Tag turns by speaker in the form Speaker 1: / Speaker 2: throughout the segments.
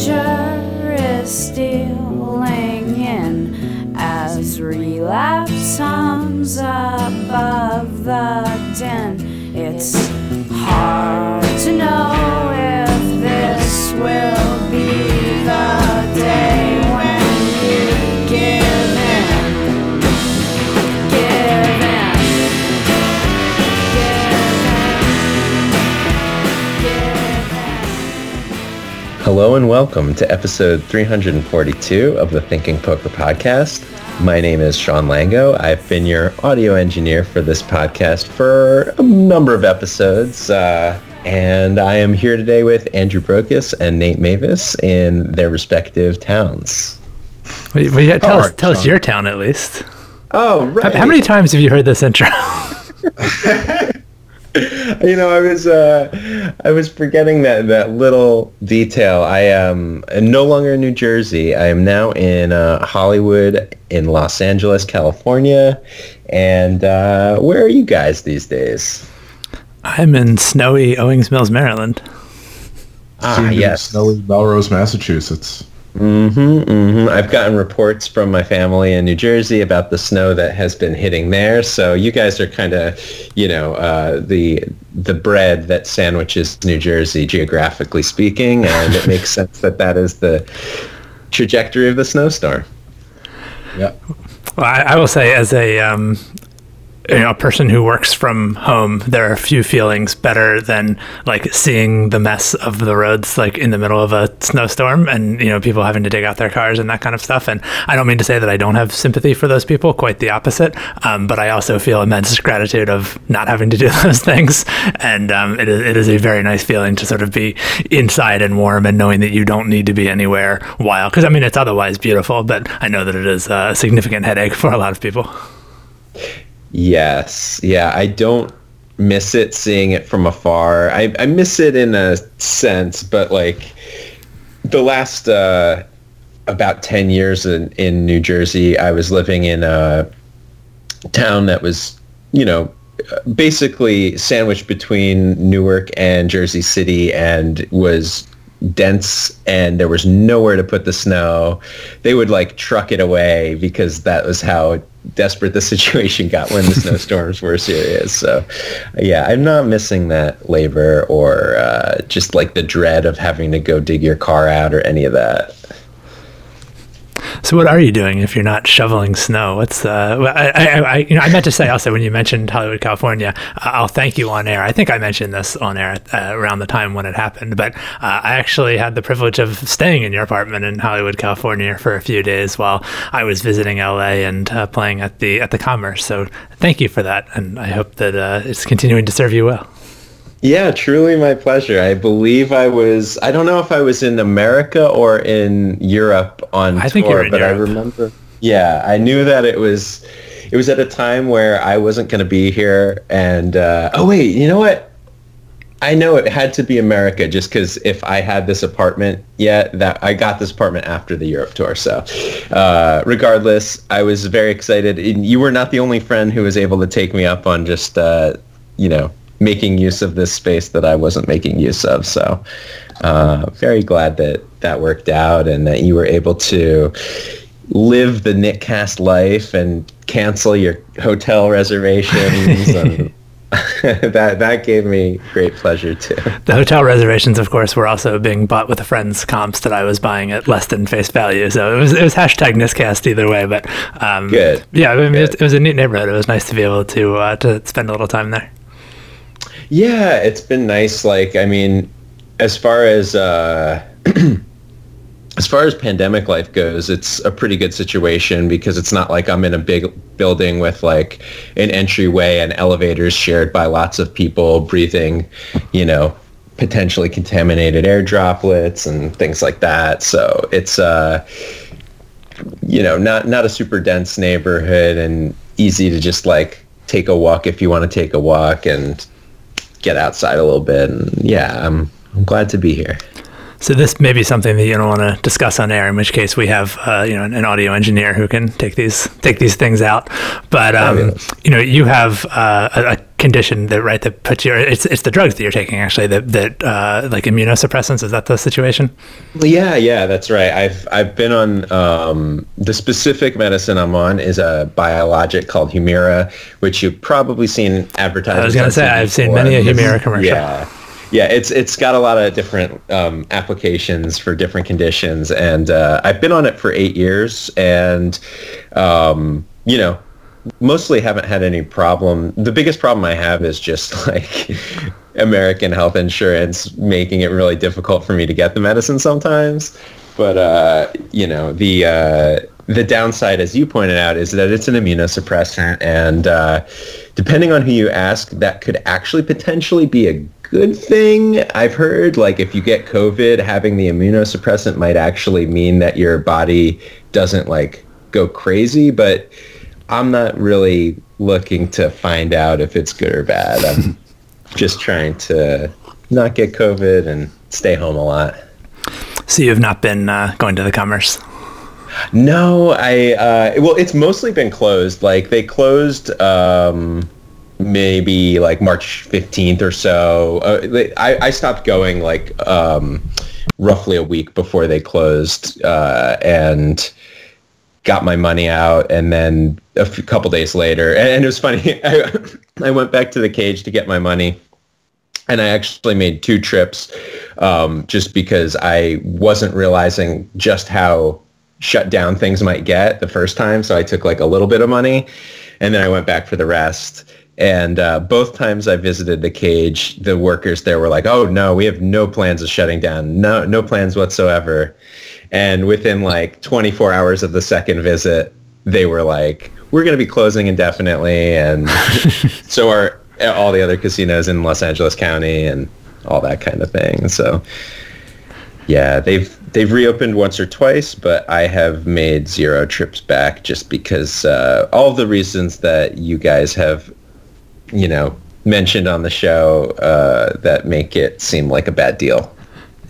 Speaker 1: danger is stealing in as relapse hums above the din.
Speaker 2: Hello and welcome to episode 342 of the Thinking Poker podcast. My name is Sean Lango. I've been your audio engineer for this podcast for a number of episodes. Uh, and I am here today with Andrew Brokos and Nate Meyvis in their respective towns.
Speaker 3: Well, well, yeah, tell, us, tell us your town at least.
Speaker 2: Oh,
Speaker 3: How,
Speaker 2: right.
Speaker 3: how many times have you heard this intro?
Speaker 2: you know, I was uh, I was forgetting that that little detail. I am no longer in New Jersey. I am now in uh, Hollywood, in Los Angeles, California. And uh, where are you guys these days?
Speaker 3: I'm in snowy Owings Mills, Maryland.
Speaker 2: Ah,
Speaker 4: Soon to be
Speaker 2: yes.
Speaker 4: Snowy Melrose, Massachusetts.
Speaker 2: Mm-hmm, mm-hmm. I've gotten reports from my family in New Jersey about the snow that has been hitting there. So you guys are kind of, you know, uh, the the bread that sandwiches New Jersey, geographically speaking, and it makes sense that that is the trajectory of the snowstorm.
Speaker 4: Yeah.
Speaker 3: Well, I, I will say, as a um, you know, a person who works from home, there are a few feelings better than like seeing the mess of the roads, like in the middle of a snowstorm, and you know, people having to dig out their cars and that kind of stuff. And I don't mean to say that I don't have sympathy for those people; quite the opposite. Um, but I also feel immense gratitude of not having to do those things, and um, it is it is a very nice feeling to sort of be inside and warm and knowing that you don't need to be anywhere while. Because I mean, it's otherwise beautiful, but I know that it is a significant headache for a lot of people.
Speaker 2: Yes. Yeah, I don't miss it seeing it from afar. I, I miss it in a sense, but like the last uh, about 10 years in, in New Jersey, I was living in a town that was, you know, basically sandwiched between Newark and Jersey City and was dense and there was nowhere to put the snow. They would like truck it away because that was how desperate the situation got when the snowstorms were serious. So yeah, I'm not missing that labor or uh, just like the dread of having to go dig your car out or any of that.
Speaker 3: So what are you doing if you're not shoveling snow? What's uh, well, I, I, I, you know, I meant to say also when you mentioned Hollywood, California, uh, I'll thank you on air. I think I mentioned this on air uh, around the time when it happened, but uh, I actually had the privilege of staying in your apartment in Hollywood, California for a few days while I was visiting LA and uh, playing at the at the Commerce. So thank you for that, and I hope that it's continuing to serve you well.
Speaker 2: Yeah, truly my pleasure. I believe I was, I don't know if I was in America or in Europe on
Speaker 3: I
Speaker 2: tour,
Speaker 3: think you were in
Speaker 2: but I remember, yeah, I knew that it was, it was at a time where I wasn't going to be here. And, uh, oh wait, you know what? I know it had to be America just because if I had this apartment yet, that I got this apartment after the Europe tour. So uh, regardless, I was very excited. And you were not the only friend who was able to take me up on just, uh, you know, making use of this space that I wasn't making use of. So uh, very glad that that worked out and that you were able to live the Nickcast life and cancel your hotel reservations. and that that gave me great pleasure too.
Speaker 3: The hotel reservations, of course, were also being bought with a friend's comps that I was buying at less than face value. So it was it was hashtag Niscast either way. But um,
Speaker 2: Good.
Speaker 3: Yeah, I mean, It, was, it was a neat neighborhood. It was nice to be able to uh, to spend a little time there.
Speaker 2: Yeah, it's been nice. Like, I mean, as far as uh, as far as pandemic life goes, it's a pretty good situation because it's not like I'm in a big building with like an entryway and elevators shared by lots of people breathing, you know, potentially contaminated air droplets and things like that. So it's uh, you know, not not a super dense neighborhood and easy to just like take a walk if you want to take a walk and get outside a little bit. And yeah, I'm I'm glad to be here.
Speaker 3: So this may be something that you don't want to discuss on air. In which case, we have uh, you know an audio engineer who can take these take these things out. But um,
Speaker 2: Fabulous.
Speaker 3: you know, you have uh, a, a condition that right that puts your It's it's the drugs that you're taking actually that that uh, like immunosuppressants. Is that the situation?
Speaker 2: Yeah, yeah, that's right. I've I've been on um, the specific medicine I'm on is a biologic called Humira, which you've probably seen advertised.
Speaker 3: I was gonna say, I've seen many a Humira commercial.
Speaker 2: Yeah, yeah, it's it's got a lot of different um, applications for different conditions, and uh, I've been on it for eight years, and um, you know, mostly haven't had any problem. The biggest problem I have is just like American health insurance making it really difficult for me to get the medicine sometimes. But uh, you know, the uh, the downside, as you pointed out, is that it's an immunosuppressant, and uh, depending on who you ask, that could actually potentially be a good thing. I've heard like if you get COVID, having the immunosuppressant might actually mean that your body doesn't like go crazy, but I'm not really looking to find out if it's good or bad. I'm just trying to not get COVID and stay home a lot.
Speaker 3: So you have not been uh, going to the commerce.
Speaker 2: No, I uh, well, it's mostly been closed. Like they closed um, maybe like March fifteenth or so. Uh, I I stopped going like um, roughly a week before they closed, uh, and got my money out, and then a couple days later, and, and it was funny. I, I went back to the cage to get my money. And I actually made two trips um, just because I wasn't realizing just how shut down things might get the first time. So I took like a little bit of money and then I went back for the rest. And uh, both times I visited the cage, the workers there were like, "Oh no, we have no plans of shutting down. No, no plans whatsoever." And within like 24 hours of the second visit, they were like, "We're going to be closing indefinitely," and so are all the other casinos in Los Angeles County and all that kind of thing. So yeah, they've they've reopened once or twice, but I have made zero trips back just because uh, all the reasons that you guys have, you know, mentioned on the show uh, that make it seem like a bad deal.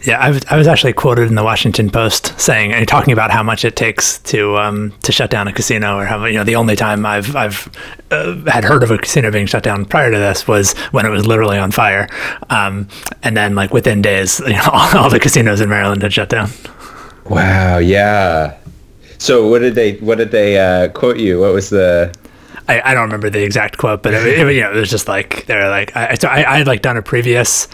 Speaker 3: Yeah, I was, I was actually quoted in the Washington Post saying and talking about how much it takes to um, to shut down a casino, or how you know the only time I've I've uh, had heard of a casino being shut down prior to this was when it was literally on fire, um, and then like within days, you know, all, all the casinos in Maryland had shut down.
Speaker 2: Wow. Yeah. So what did they what did they uh, quote you? What was the
Speaker 3: I, I don't remember the exact quote, but it, it, you know, it was just like they're like I, so I, I had like done a previous.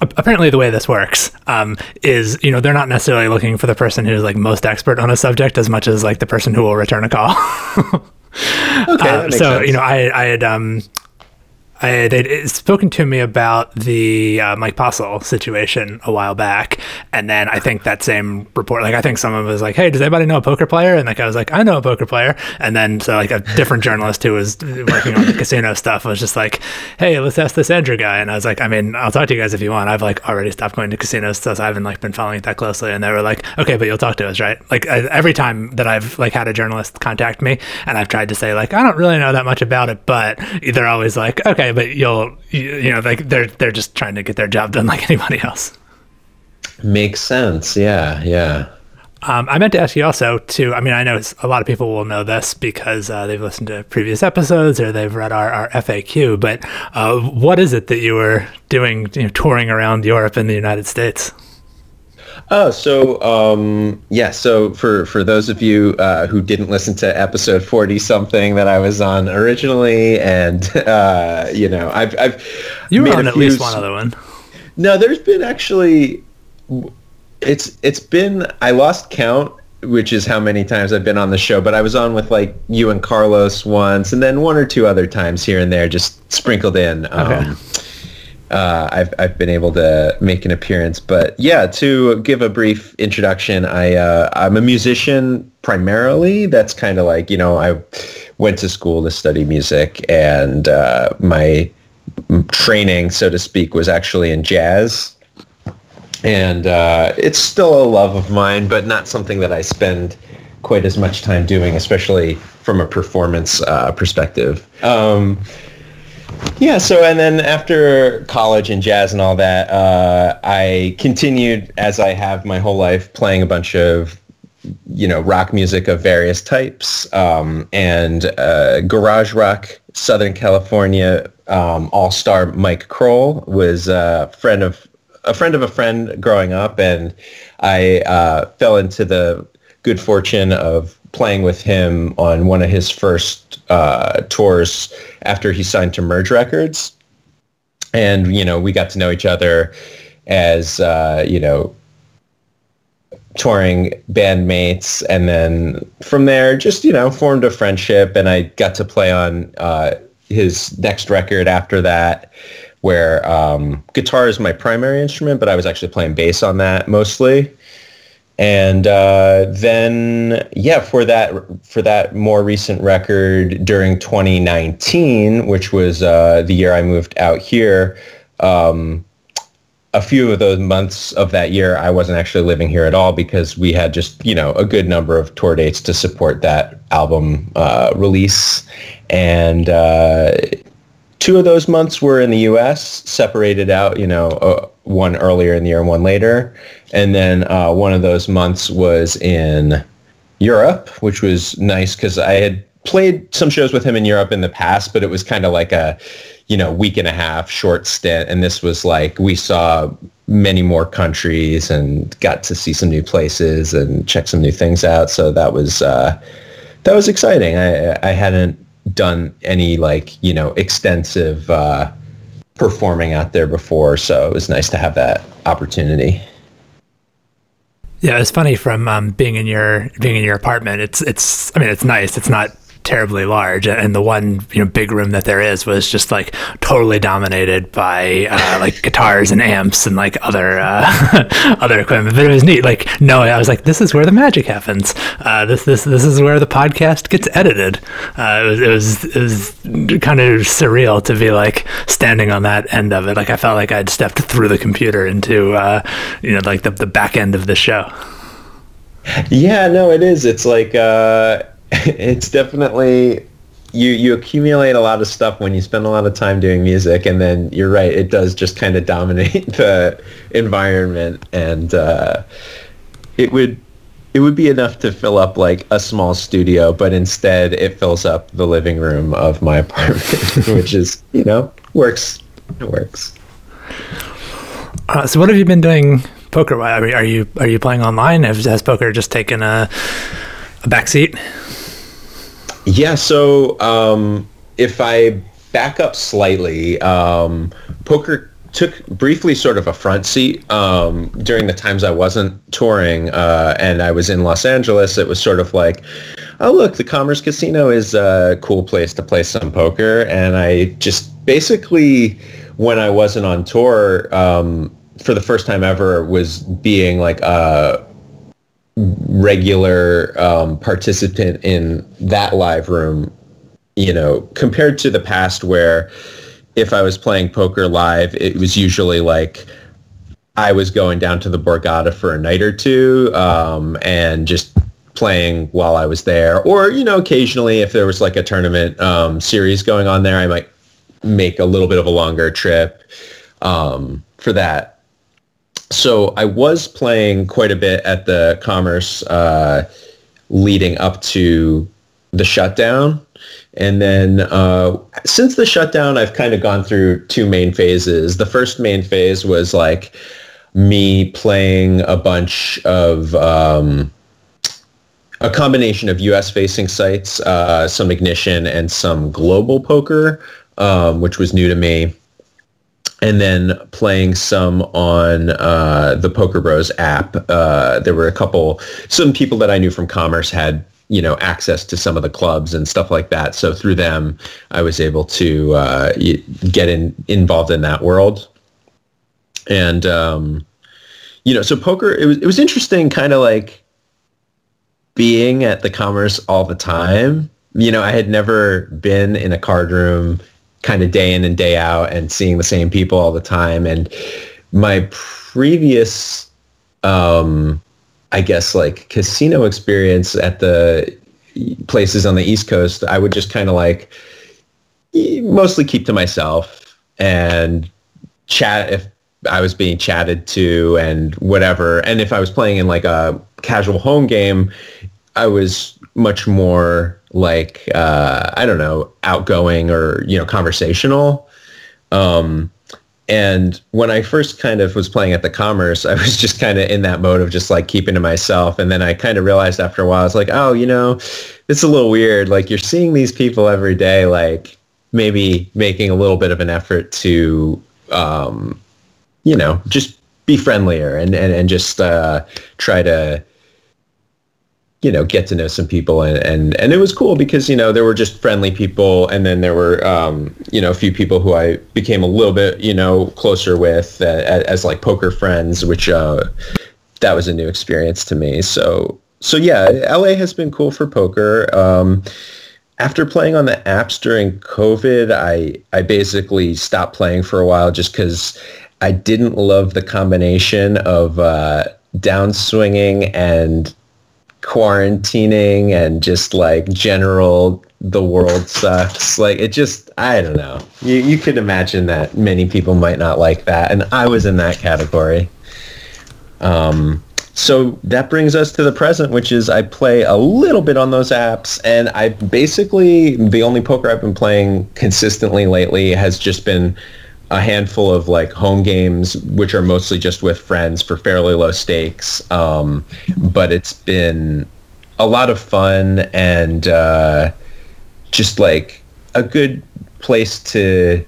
Speaker 3: Apparently, the way this works um, is, you know, they're not necessarily looking for the person who's like most expert on a subject as much as like the person who will return a call.
Speaker 2: Okay,
Speaker 3: Uh, so
Speaker 2: sense.
Speaker 3: you know, I I had um, I they'd spoken to me about the uh, Mike Postle situation a while back, and then I think that same report, like I think someone was like, "Hey, does anybody know a poker player?" And like I was like, "I know a poker player," and then so like a different journalist who was working on the casino stuff was just like, "Hey, let's ask this Andrew guy," and I was like, "I mean, I'll talk to you guys if you want. I've like already stopped going to casinos, so I haven't like been following it that closely." And they were like, "Okay, but you'll talk to us, right?" Like I, every time that I've like had a journalist contact me, and I've tried to say like, "I don't really know that much about it," but they're always like, "Okay, but you'll." You, you know, like they're they're just trying to get their job done like anybody else.
Speaker 2: Makes sense. Yeah. Yeah.
Speaker 3: Um, I meant to ask you also too. I mean, I know a lot of people will know this because uh, they've listened to previous episodes or they've read our, our FAQ. But uh, what is it that you were doing, you know, touring around Europe and the United States?
Speaker 2: Oh, so um, yeah. So for for those of you uh, who didn't listen to episode forty something that I was on originally, and uh, you know, I've I've
Speaker 3: You were
Speaker 2: made
Speaker 3: on at least one other one.
Speaker 2: No, there's been actually. It's it's been I lost count, which is how many times I've been on the show. But I was on with like you and Carlos once, and then one or two other times here and there, just sprinkled in. Um, uh, I've I've been able to make an appearance, but yeah, to give a brief introduction, I uh, I'm a musician primarily. That's kind of like you know I went to school to study music, and uh, my training, so to speak, was actually in jazz. And uh, it's still a love of mine, but not something that I spend quite as much time doing, especially from a performance uh, perspective. Um, Yeah, so and then after college and jazz and all that, uh, I continued as I have my whole life playing a bunch of you know rock music of various types um, and uh, garage rock, Southern California um, all star Mikal Cronin was a friend of a friend of a friend growing up, and I uh, fell into the good fortune of playing with him on one of his first uh, tours after he signed to Merge Records. And, you know, we got to know each other as, uh, you know, touring bandmates. And then from there, just, you know, formed a friendship. And I got to play on uh, his next record after that, where um, guitar is my primary instrument, but I was actually playing bass on that mostly and uh, then yeah for that for that more recent record during 2019 which was uh, the year i moved out here um, a few of those months of that year i wasn't actually living here at all because we had just you know a good number of tour dates to support that album uh, release. And uh, two of those months were in the us separated out you know uh, one earlier in the year and one later and then uh, one of those months was in Europe, which was nice because I had played some shows with him in Europe in the past, but it was kind of like a, you know, week and a half short stint. And this was like, we saw many more countries and got to see some new places and check some new things out. So that was, uh, that was exciting. I, I hadn't done any like, you know, extensive, uh, performing out there before. So it was nice to have that opportunity.
Speaker 3: Yeah, it's funny from um, being in your being in your apartment. It's it's I mean it's nice. It's not terribly large, and the one you know big room that there is was just like totally dominated by uh, like guitars and amps and like other uh, other equipment. But it was neat. Like no, I was like, this is where the magic happens. Uh, this this this is where the podcast gets edited. Uh, it was it was it was kind of surreal to be like standing on that end of it. Like I felt like I'd stepped through the computer into uh, you know like the the back end of the show.
Speaker 2: Yeah, no, it is. It's like uh, it's definitely you you accumulate a lot of stuff when you spend a lot of time doing music and then you're right it does just kind of dominate the environment and uh, it would it would be enough to fill up like a small studio but instead it fills up the living room of my apartment which is you know works it works.
Speaker 3: Uh, so what have you been doing poker wise are you are you playing online? Has, has poker just taken a a backseat
Speaker 2: yeah, so um, if I back up slightly, um, poker took briefly sort of a front seat um, during the times I wasn't touring uh, and I was in Los Angeles. It was sort of like, oh look, the Commerce Casino is a cool place to play some poker, and I just basically when I wasn't on tour um, for the first time ever was being like a regular um, participant in that live room, you know, compared to the past where if I was playing poker live, it was usually like I was going down to the Borgata for a night or two um, and just playing while I was there. Or, you know, occasionally if there was like a tournament um, series going on there, I might make a little bit of a longer trip um, for that so I was playing quite a bit at the Commerce uh, leading up to the shutdown. And then uh, since the shutdown, I've kind of gone through two main phases. The first main phase was like me playing a bunch of um, a combination of U.S. facing sites, uh, some ignition, and some global poker, um, which was new to me and then playing some on uh, the Poker Bros app. Uh, there were a couple, some people that I knew from Commerce had you know access to some of the clubs and stuff like that. So through them, I was able to uh, get in involved in that world. And um, you know, so poker it was it was interesting, kind of like being at the Commerce all the time. You know, I had never been in a card room kind of day in and day out and seeing the same people all the time. And my previous, um, I guess like casino experience at the places on the East Coast, I would just kind of like mostly keep to myself and chat if I was being chatted to and whatever. And if I was playing in like a casual home game, I was much more like uh, I don't know, outgoing or you know, conversational. Um, and when I first kind of was playing at the Commerce, I was just kind of in that mode of just like keeping to myself. And then I kind of realized after a while, I was like, oh, you know, it's a little weird. Like you're seeing these people every day, like maybe making a little bit of an effort to, um, you know, just be friendlier and, and, and just uh, try to you know, get to know some people and, and, and it was cool because, you know, there were just friendly people and then there were, um, you know, a few people who I became a little bit, you know, closer with uh, as, as, like poker friends, which, uh, that was a new experience to me. So, so yeah, LA has been cool for poker. Um, after playing on the apps during COVID, I, I basically stopped playing for a while just because I didn't love the combination of, uh, downswinging and quarantining and just like general the world sucks. Like it just i don't know. You, you could imagine that many people might not like that and i was in that category. Um, so that brings us to the present which is i play a little bit on those apps and i basically the only poker i've been playing consistently lately has just been a handful of like home games, which are mostly just with friends for fairly low stakes. Um, but it's been a lot of fun and uh, just like a good place to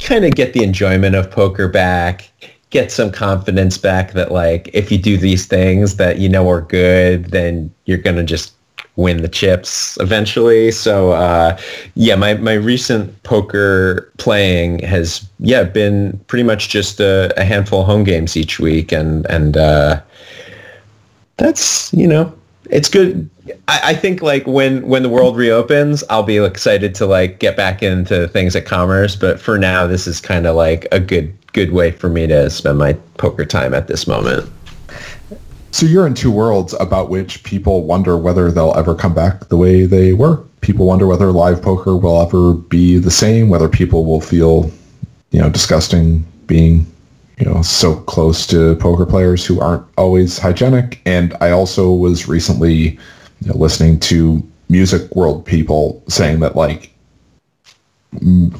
Speaker 2: kind of get the enjoyment of poker back, get some confidence back that like if you do these things that you know are good, then you're gonna just win the chips eventually. So uh, yeah, my, my recent poker playing has yeah been pretty much just a, a handful of home games each week, and and uh, that's you know it's good. I, I, think like when when the world reopens, I'll be excited to like get back into things at Commerce. But for now, this is kind of like a good good way for me to spend my poker time at this moment.
Speaker 4: So you're in two worlds about which people wonder whether they'll ever come back the way they were. People wonder whether live poker will ever be the same, whether people will feel, you know, disgusting being, you know, so close to poker players who aren't always hygienic. And I also was recently you know, listening to music world people saying that like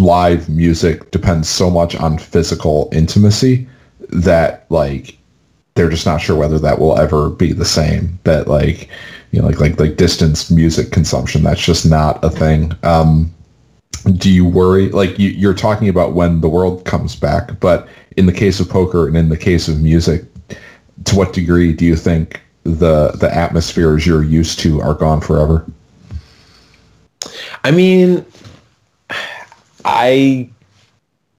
Speaker 4: live music depends so much on physical intimacy that like they're just not sure whether that will ever be the same. That like, you know, like like like distance music consumption, that's just not a thing. Um, do you worry? Like you, you're talking about when the world comes back, but in the case of poker and in the case of music, to what degree do you think the the atmospheres you're used to are gone forever?
Speaker 2: I mean, I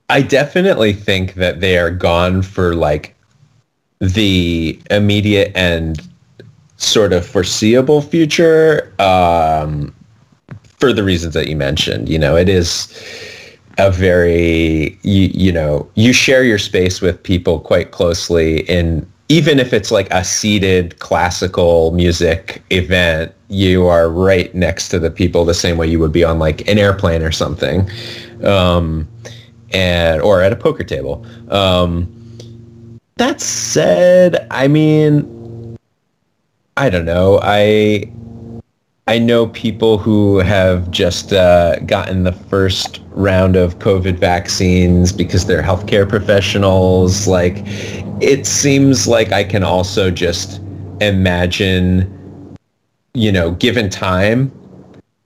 Speaker 2: I definitely think that they are gone for like the immediate and sort of foreseeable future um, for the reasons that you mentioned. You know, it is a very you, you know you share your space with people quite closely in even if it's like a seated classical music event you are right next to the people the same way you would be on like an airplane or something um, and or at a poker table um, that said, I mean, I don't know. I I know people who have just uh, gotten the first round of COVID vaccines because they're healthcare professionals. Like, it seems like I can also just imagine, you know, given time,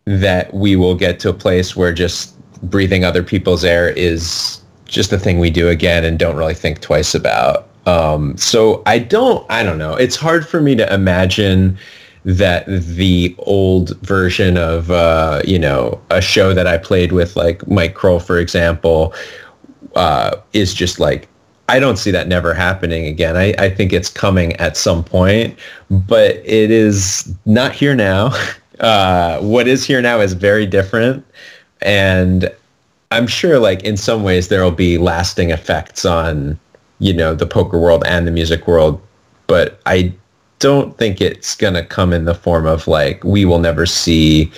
Speaker 2: that we will get to a place where just breathing other people's air is just the thing we do again and don't really think twice about. Um, so I don't, I don't know. It's hard for me to imagine that the old version of, uh, you know, a show that I played with like Mikal Cronin, for example, uh, is just like, I don't see that never happening again. I, I think it's coming at some point, but it is not here now. Uh, what is here now is very different. And I'm sure like in some ways there will be lasting effects on you know, the poker world and the music world. But I don't think it's going to come in the form of like, we will never see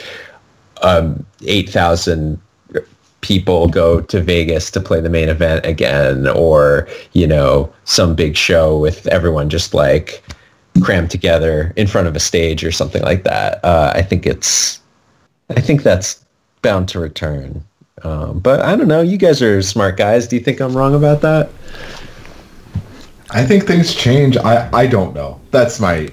Speaker 2: um, 8,000 people go to Vegas to play the main event again or, you know, some big show with everyone just like crammed together in front of a stage or something like that. Uh, I think it's, I think that's bound to return. Um, but I don't know. You guys are smart guys. Do you think I'm wrong about that?
Speaker 4: I think things change. I, I don't know. That's my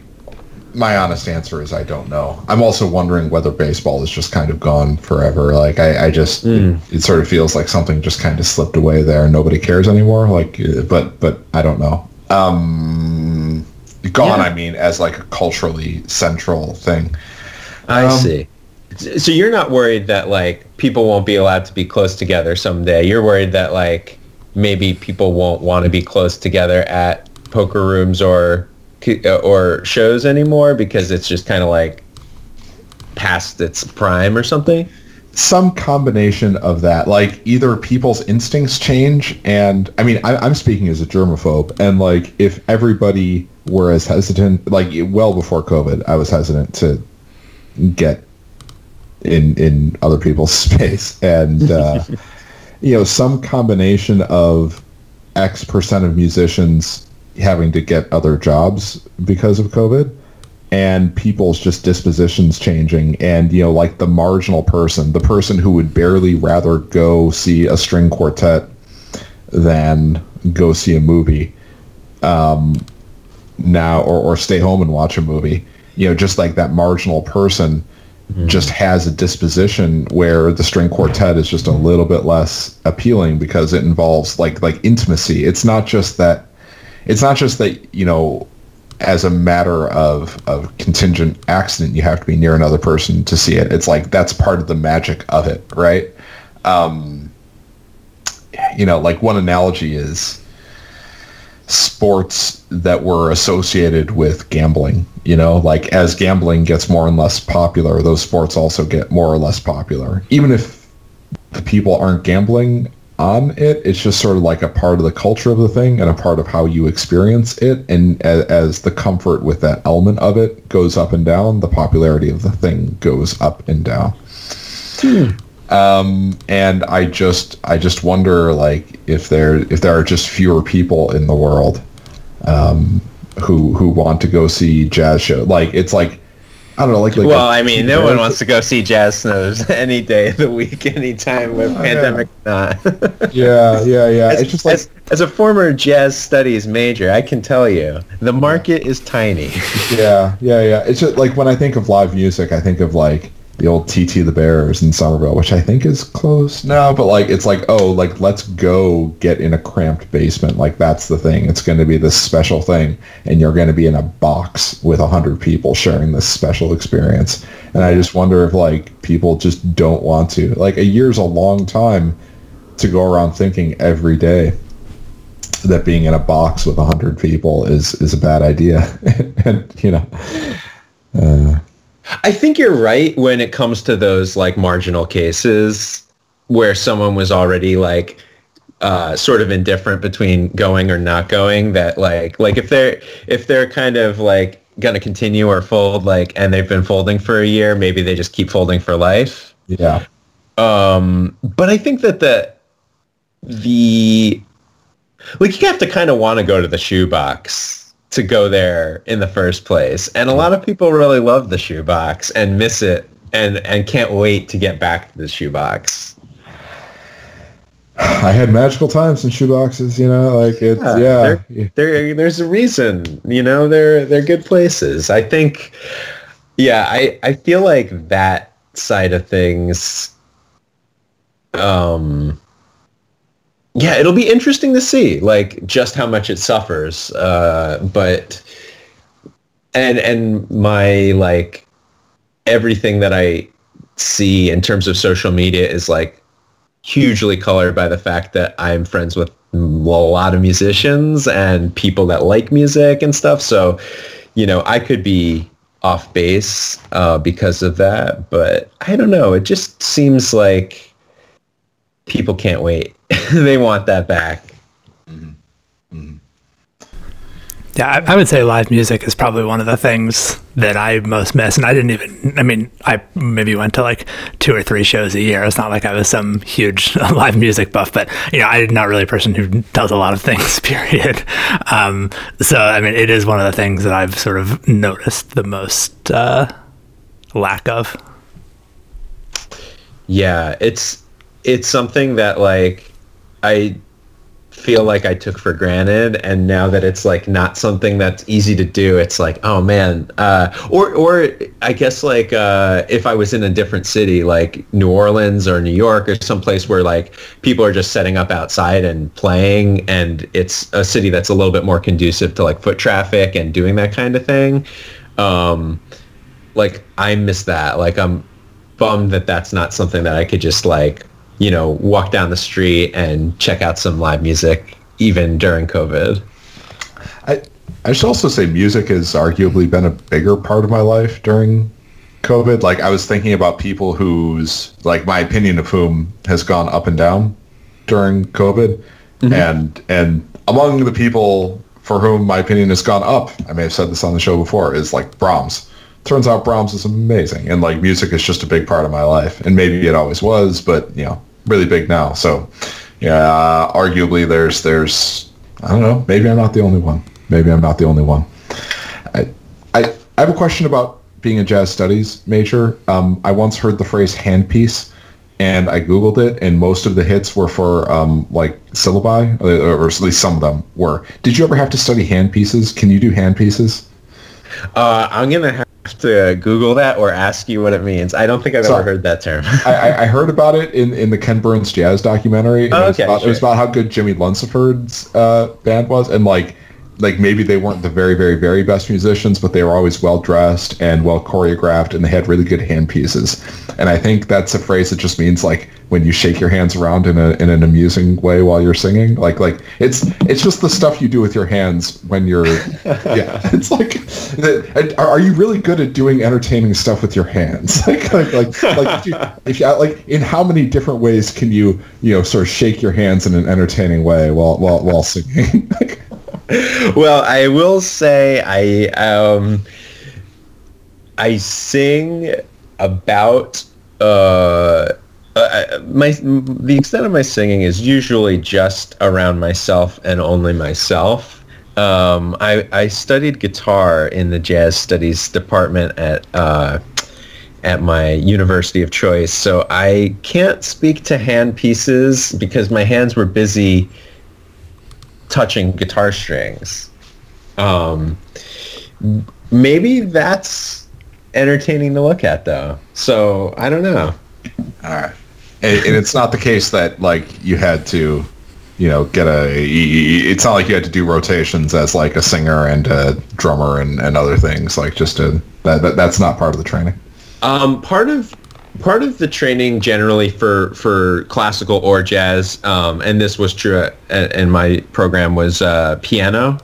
Speaker 4: my honest answer is I don't know. I'm also wondering whether baseball is just kind of gone forever. Like I, I just mm. it, it, sort of feels like something just kind of slipped away there. and Nobody cares anymore. Like, uh, but but I don't know. Um, gone. Yeah. I mean, as like a culturally central thing.
Speaker 2: I um, see. So you're not worried that like people won't be allowed to be close together someday. You're worried that like maybe people won't want to be close together at poker rooms or or shows anymore because it's just kind of like past its prime or something?
Speaker 4: Some combination of that like either people's instincts change and i mean I, am speaking as a germaphobe and like if everybody were as hesitant like well before covid i was hesitant to get in in other people's space and uh, you know some combination of x percent of musicians having to get other jobs because of covid and people's just dispositions changing and you know like the marginal person the person who would barely rather go see a string quartet than go see a movie um, now or, or stay home and watch a movie you know just like that marginal person. Just has a disposition where the string quartet is just a little bit less appealing because it involves like like intimacy. It's not just that it's not just that, you know, as a matter of, of contingent accident, you have to be near another person to see it. It's like that's part of the magic of it, right? Um, you know, like one analogy is sports that were associated with gambling. You know, like as gambling gets more and less popular, those sports also get more or less popular. Even if the people aren't gambling on it, it's just sort of like a part of the culture of the thing and a part of how you experience it. And as, as the comfort with that element of it goes up and down, the popularity of the thing goes up and down. Hmm. Um, and I just I just wonder like if there if there are just fewer people in the world um, who who want to go see jazz show. Like it's like I don't know, like, like
Speaker 2: well, I mean, no one wants to go see Jazz Snows any day of the week, anytime with oh, pandemic
Speaker 4: yeah. not. yeah, yeah, yeah.
Speaker 2: As,
Speaker 4: it's just like
Speaker 2: as, as, a former jazz studies major, I can tell you the market is tiny.
Speaker 4: yeah, yeah, yeah. It's just like when I think of live music, I think of like the old TT the Bears in Somerville, which I think is closed now. But like, it's like, oh, like let's go get in a cramped basement. Like that's the thing. It's going to be this special thing, and you're going to be in a box with a hundred people sharing this special experience. And I just wonder if like people just don't want to. Like a year's a long time to go around thinking every day that being in a box with a hundred people is is a bad idea. and you know. Uh,
Speaker 2: I think you're right when it comes to those like marginal cases where someone was already like uh, sort of indifferent between going or not going. That like like if they're if they're kind of like gonna continue or fold like and they've been folding for a year, maybe they just keep folding for life.
Speaker 4: Yeah.
Speaker 2: Um, but I think that the the like you have to kind of want to go to the shoebox to go there in the first place. And a lot of people really love the shoebox and miss it and and can't wait to get back to the shoebox.
Speaker 4: I had magical times in shoeboxes, you know, like it's yeah.
Speaker 2: yeah. There, there's a reason, you know, they're they're good places. I think yeah, I I feel like that side of things um yeah, it'll be interesting to see like just how much it suffers. Uh, but and and my like everything that I see in terms of social media is like hugely colored by the fact that I'm friends with a lot of musicians and people that like music and stuff. So, you know, I could be off base uh, because of that, but I don't know. It just seems like people can't wait. they want that back. Mm-hmm.
Speaker 3: Mm-hmm. Yeah, I, I, would say live music is probably one of the things that I most miss. And I didn't even, I mean, I maybe went to like two or three shows a year. It's not like I was some huge live music buff, but, you know, I'm not really a person who does a lot of things, period. Um, so, I mean, it is one of the things that I've sort of noticed the most uh, lack of.
Speaker 2: Yeah, it's, it's something that like I feel like I took for granted and now that it's like not something that's easy to do it's like oh man uh, or or I guess like uh, if I was in a different city like New Orleans or New York or someplace where like people are just setting up outside and playing and it's a city that's a little bit more conducive to like foot traffic and doing that kind of thing um, like I miss that. Like I'm bummed that that's not something that I could just like you know, walk down the street and check out some live music even during COVID.
Speaker 4: I I should also say music has arguably been a bigger part of my life during COVID. Like I was thinking about people whose like my opinion of whom has gone up and down during COVID. Mm-hmm. And and among the people for whom my opinion has gone up, I may have said this on the show before, is like Brahms. Turns out Brahms is amazing and like music is just a big part of my life. And maybe it always was, but you know, really big now. So, yeah, arguably there's there's I don't know. Maybe I'm not the only one. Maybe I'm not the only one. I I, I have a question about being a jazz studies major. Um, I once heard the phrase handpiece, and I googled it, and most of the hits were for um, like syllabi, or, or at least some of them were. Did you ever have to study handpieces? Can you do handpieces?
Speaker 2: Uh, I'm gonna have to Google that or ask you what it means. I don't think I've so, ever heard that term.
Speaker 4: I, I, heard about it in, in the Ken Burns jazz documentary.
Speaker 2: Oh, okay,
Speaker 4: it, was about,
Speaker 2: sure.
Speaker 4: it was about how good Jimmie Lunceford's uh, band was, and like like maybe they weren't the very very very best musicians but they were always well dressed and well choreographed and they had really good hand pieces and i think that's a phrase that just means like when you shake your hands around in a in an amusing way while you're singing? Like like it's it's just the stuff you do with your hands when you're yeah. It's like are you really good at doing entertaining stuff with your hands? Like like like, like if, you, if you like in how many different ways can you you know sort of shake your hands in an entertaining way while while while singing?
Speaker 2: Well, I will say I um I sing about uh, uh, my the extent of my singing is usually just around myself and only myself. Um, I, I studied guitar in the jazz studies department at uh, at my university of choice, so I can't speak to hand pieces because my hands were busy touching guitar strings. Um, maybe that's entertaining to look at though. So I don't know.
Speaker 4: All right. And, and it's not the case that like you had to, you know, get a, it's not like you had to do rotations as like a singer and a drummer and, and other things like just to, that, that that's not part of the training.
Speaker 2: Um, part of part of the training generally for for classical or jazz, um, and this was true at, in my program, was uh, piano,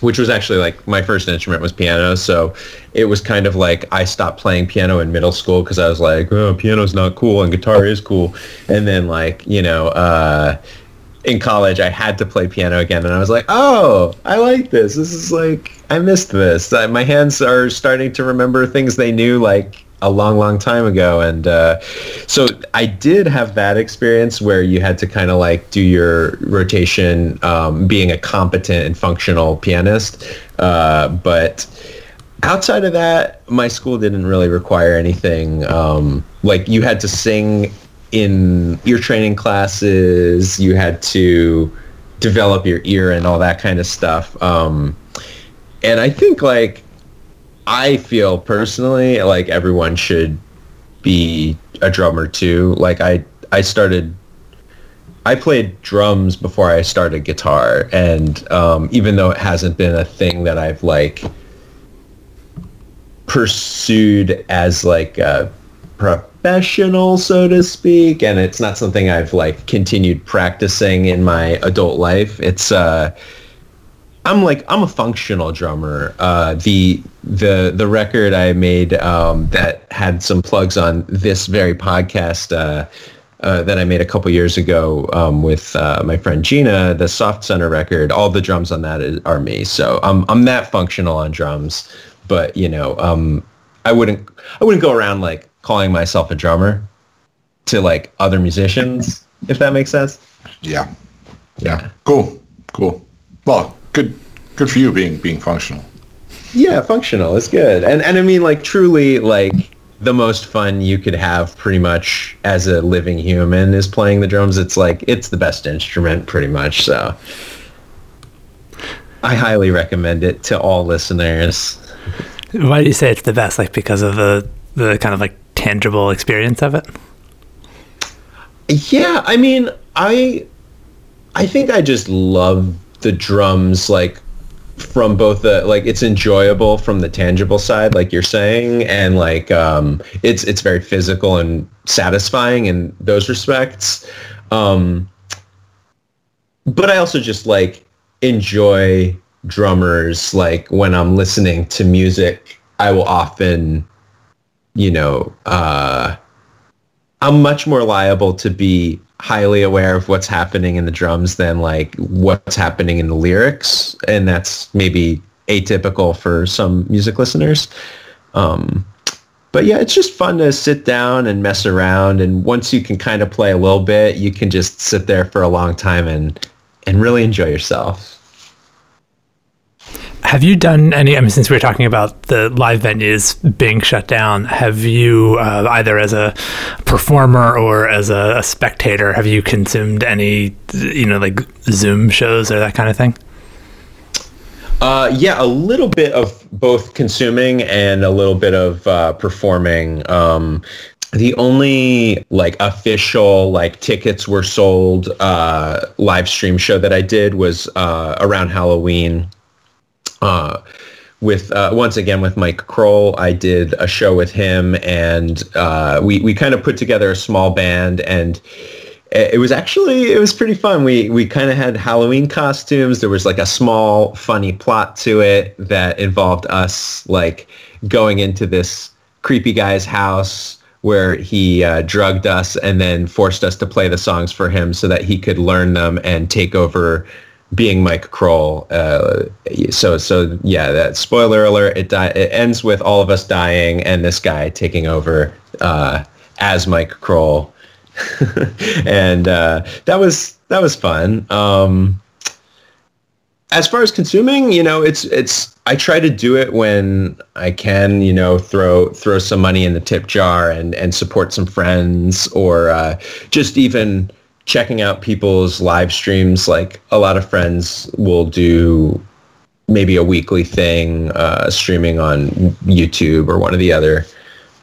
Speaker 2: which was actually like my first instrument was piano. So it was kind of like I stopped playing piano in middle school because I was like, oh, piano's not cool and guitar is cool. And then like you know. Uh, in college, I had to play piano again, and I was like, "Oh, I like this. This is like I missed this. My hands are starting to remember things they knew like a long, long time ago. And uh, so I did have that experience where you had to kind of like do your rotation um, being a competent and functional pianist. Uh, but outside of that, my school didn't really require anything. Um, like you had to sing in ear training classes. You had to develop your ear and all that kind of stuff. Um, and I think like I feel personally like everyone should be a drummer too. Like I I started I played drums before I started guitar and um, even though it hasn't been a thing that I've like pursued as like a professional so to speak and it's not something I've like continued practicing in my adult life. It's uh I'm like I'm a functional drummer. Uh, the the the record I made um, that had some plugs on this very podcast. Uh, uh, that I made a couple years ago um, with uh, my friend Gina, the Soft Center record. All the drums on that is, are me, so I'm I'm that functional on drums. But you know, um, I wouldn't I wouldn't go around like calling myself a drummer to like other musicians, if that makes sense.
Speaker 4: Yeah. Yeah. Cool. Cool. Well, good good for you being being functional.
Speaker 2: Yeah, functional is good. And and I mean like truly like the most fun you could have pretty much as a living human is playing the drums. It's like it's the best instrument pretty much, so I highly recommend it to all listeners.
Speaker 3: Why do you say it's the best? Like because of the the kind of like tangible experience of it?
Speaker 2: Yeah, I mean, I I think I just love the drums like from both the like it's enjoyable from the tangible side like you're saying and like um it's it's very physical and satisfying in those respects. Um but i also just like enjoy drummers like when i'm listening to music i will often you know uh i'm much more liable to be highly aware of what's happening in the drums than like what's happening in the lyrics and that's maybe atypical for some music listeners. Um, but yeah it's just fun to sit down and mess around and once you can kind of play a little bit you can just sit there for a long time and and really enjoy yourself
Speaker 3: have you done any? I mean, since we are talking about the live venues being shut down, have you uh, either as a performer or as a, a, spectator, have you consumed any, you know, like Zoom shows or that kind of thing?
Speaker 2: Uh, yeah, a little bit of both consuming and a little bit of uh, performing. Um, the only like official like tickets were sold uh, live stream show that I did was uh, around Halloween uh, with uh, once again with Mikal Cronin, I did a show with him, and uh, we we kind of put together a small band, and it was actually it was pretty fun. We we kind of had Halloween costumes. There was like a small funny plot to it that involved us like going into this creepy guy's house where he uh, drugged us and then forced us to play the songs for him so that he could learn them and take over being Mikal Cronin. Uh, so so yeah, that spoiler alert. It di- it ends with all of us dying and this guy taking over uh, as Mikal Cronin, and uh, that was that was fun. Um, as far as consuming, you know, it's it's I try to do it when I can, you know, throw throw some money in the tip jar and and support some friends or uh, just even checking out people's live streams. Like a lot of friends will do maybe a weekly thing uh, streaming on YouTube or one of the other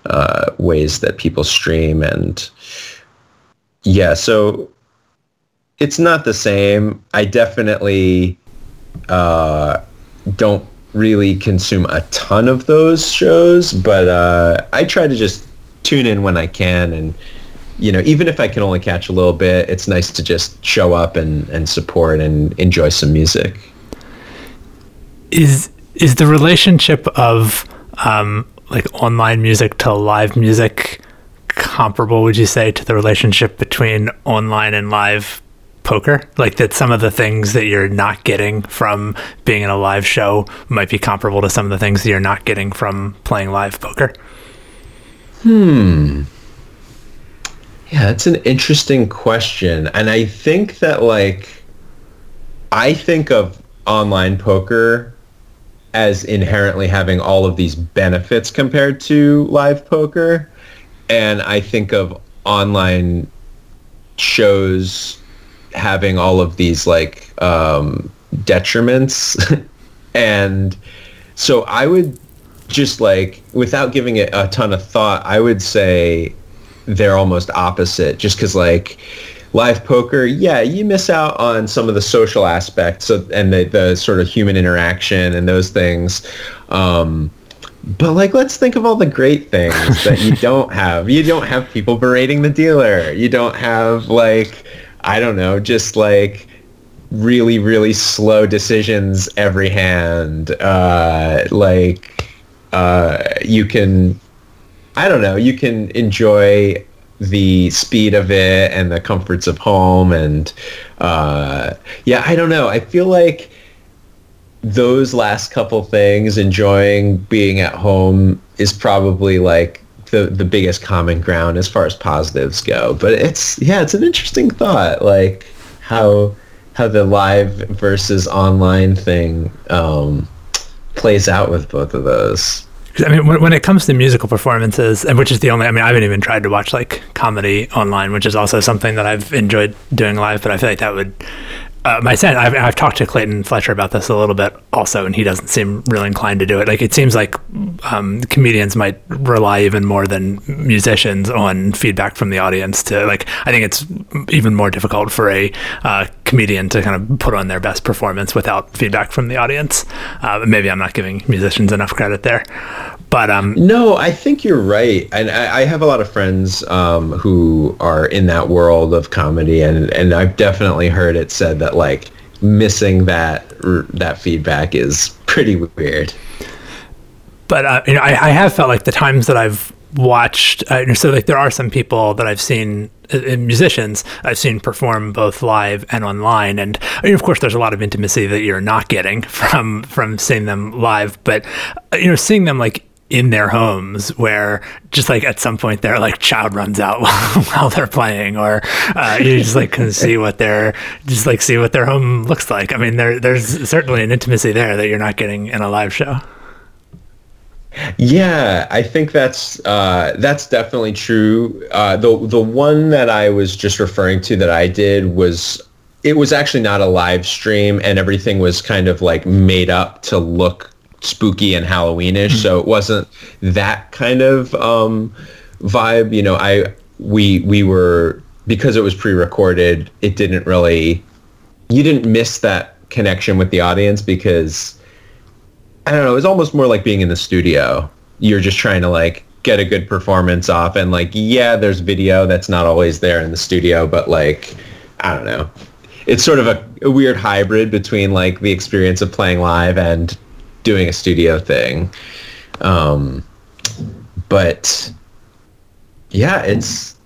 Speaker 2: uh, ways that people stream. And yeah, so it's not the same. I definitely uh, don't really consume a ton of those shows, but uh, I try to just tune in when I can and you know, even if I can only catch a little bit, it's nice to just show up and, and support and enjoy some music.
Speaker 3: Is is the relationship of um, like online music to live music comparable? Would you say to the relationship between online and live poker? Like that, some of the things that you're not getting from being in a live show might be comparable to some of the things that you're not getting from playing live poker.
Speaker 2: Hmm. Yeah, that's an interesting question. And I think that like I think of online poker as inherently having all of these benefits compared to live poker. And I think of online shows having all of these like um, detriments. and so I would just like, without giving it a ton of thought, I would say they're almost opposite just because like live poker yeah you miss out on some of the social aspects of, and the, the sort of human interaction and those things. Um, but like let's think of all the great things that you don't have. You don't have people berating the dealer. You don't have like i don't know just like really really slow decisions every hand. Uh, like uh, you can I don't know, you can enjoy the speed of it and the comforts of home and uh, yeah, I don't know. I feel like those last couple things, enjoying being at home, is probably like the the biggest common ground as far as positives go. But it's yeah, it's an interesting thought, like how how the live versus online thing um, plays out with both of those.
Speaker 3: I mean, when, when it comes to musical performances, and which is the only, I mean, I haven't even tried to watch like comedy online, which is also something that I've enjoyed doing live, but I feel like that would uh, my sense, I've, I've talked to Clayton Fletcher about this a little bit also, and he doesn't seem really inclined to do it. Like it seems like um, comedians might rely even more than musicians on feedback from the audience. To like, I think it's even more difficult for a uh, comedian to kind of put on their best performance without feedback from the audience. Uh, maybe I'm not giving musicians enough credit there, but um,
Speaker 2: no, I think you're right, and I, I have a lot of friends um, who are in that world of comedy, and and I've definitely heard it said that like missing that that feedback is pretty weird.
Speaker 3: But uh, you know, I, I have felt like the times that I've watched uh, so like there are some people that I've seen uh, musicians I've seen perform both live and online. And I mean, of course there's a lot of intimacy that you're not getting from from seeing them live. But uh, you know seeing them like in their homes where just like at some point their like child runs out while, they're playing or uh, you just like can see what their just like see what their home looks like i mean there there's certainly an intimacy there that you're not getting in a live show
Speaker 2: yeah, I think that's uh, that's definitely true. Uh, the the one that I was just referring to that I did was it was actually not a live stream, and everything was kind of like made up to look spooky and Halloweenish. Mm-hmm. So it wasn't that kind of um, vibe. You know, I we we were because it was pre-recorded. It didn't really. You didn't miss that connection with the audience because I don't know. It was almost more like being in the studio. You're just trying to like get a good performance off, and like yeah, there's video that's not always there in the studio, but like I don't know. It's sort of a, a weird hybrid between like the experience of playing live and doing a studio thing. Um, but yeah, it's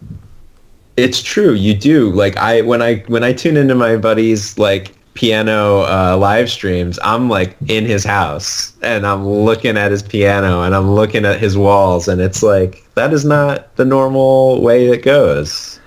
Speaker 2: it's true. You do like I when I when I tune into my buddies like piano uh, live streams, I'm like in his house and I'm looking at his piano and I'm looking at his walls and it's like that is not the normal way it goes.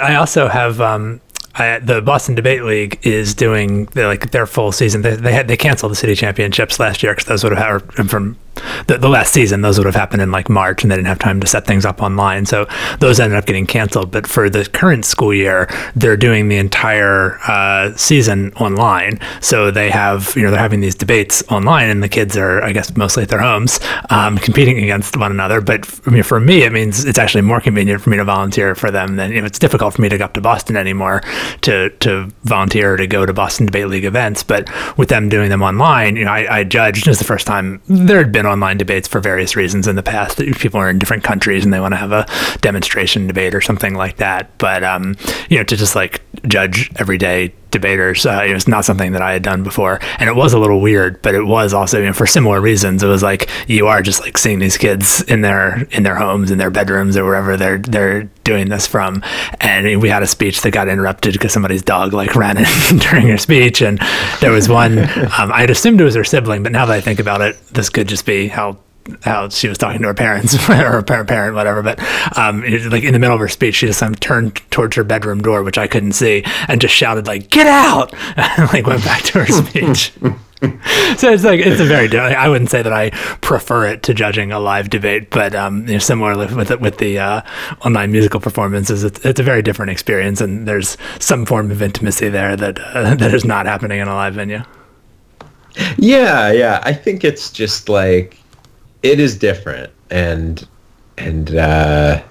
Speaker 3: I also have um, I, the Boston Debate League is doing like their full season. They, they had they canceled the city championships last year because those would have from the, the last season, those would have happened in like March, and they didn't have time to set things up online. So those ended up getting canceled. But for the current school year, they're doing the entire uh, season online. So they have, you know, they're having these debates online, and the kids are, I guess, mostly at their homes, um, competing against one another. But I mean, for me, it means it's actually more convenient for me to volunteer for them than if it's difficult for me to go up to Boston anymore to to volunteer to go to Boston Debate League events. But with them doing them online, you know, I, I judged this the first time there had been online debates for various reasons in the past. People are in different countries and they want to have a demonstration debate or something like that. But um, you know, to just like judge everyday debaters, uh, it was not something that I had done before, and it was a little weird. But it was also you know, for similar reasons. It was like you are just like seeing these kids in their in their homes, in their bedrooms, or wherever they're they're doing this from. And we had a speech that got interrupted because somebody's dog like ran in during her speech, and there was one. Um, I had assumed it was her sibling, but now that I think about it, this could just be how how she was talking to her parents or her parent, whatever. But um, like in the middle of her speech, she just um, turned towards her bedroom door, which I couldn't see, and just shouted like "Get out!" and like went back to her speech. so it's like it's a very I wouldn't say that I prefer it to judging a live debate, but um, you know, similarly with with the uh, online musical performances, it's, it's, a very different experience, and there's some form of intimacy there that uh, that is not happening in a live venue.
Speaker 2: Yeah, yeah, I think it's just like it is different and and uh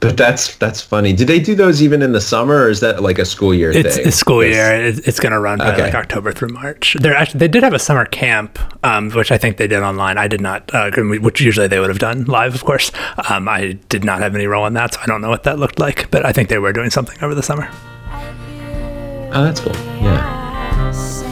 Speaker 2: but that's that's funny. Do they do those even in the summer, or is that like a school year
Speaker 3: it's,
Speaker 2: thing?
Speaker 3: It's school year. It's going to run okay. like October through March. They're actually they did have a summer camp, um, which I think they did online. I did not, uh, which usually they would have done live, of course. Um, I did not have any role in that, so I don't know what that looked like. But I think they were doing something over the summer.
Speaker 2: Oh, that's cool. Yeah.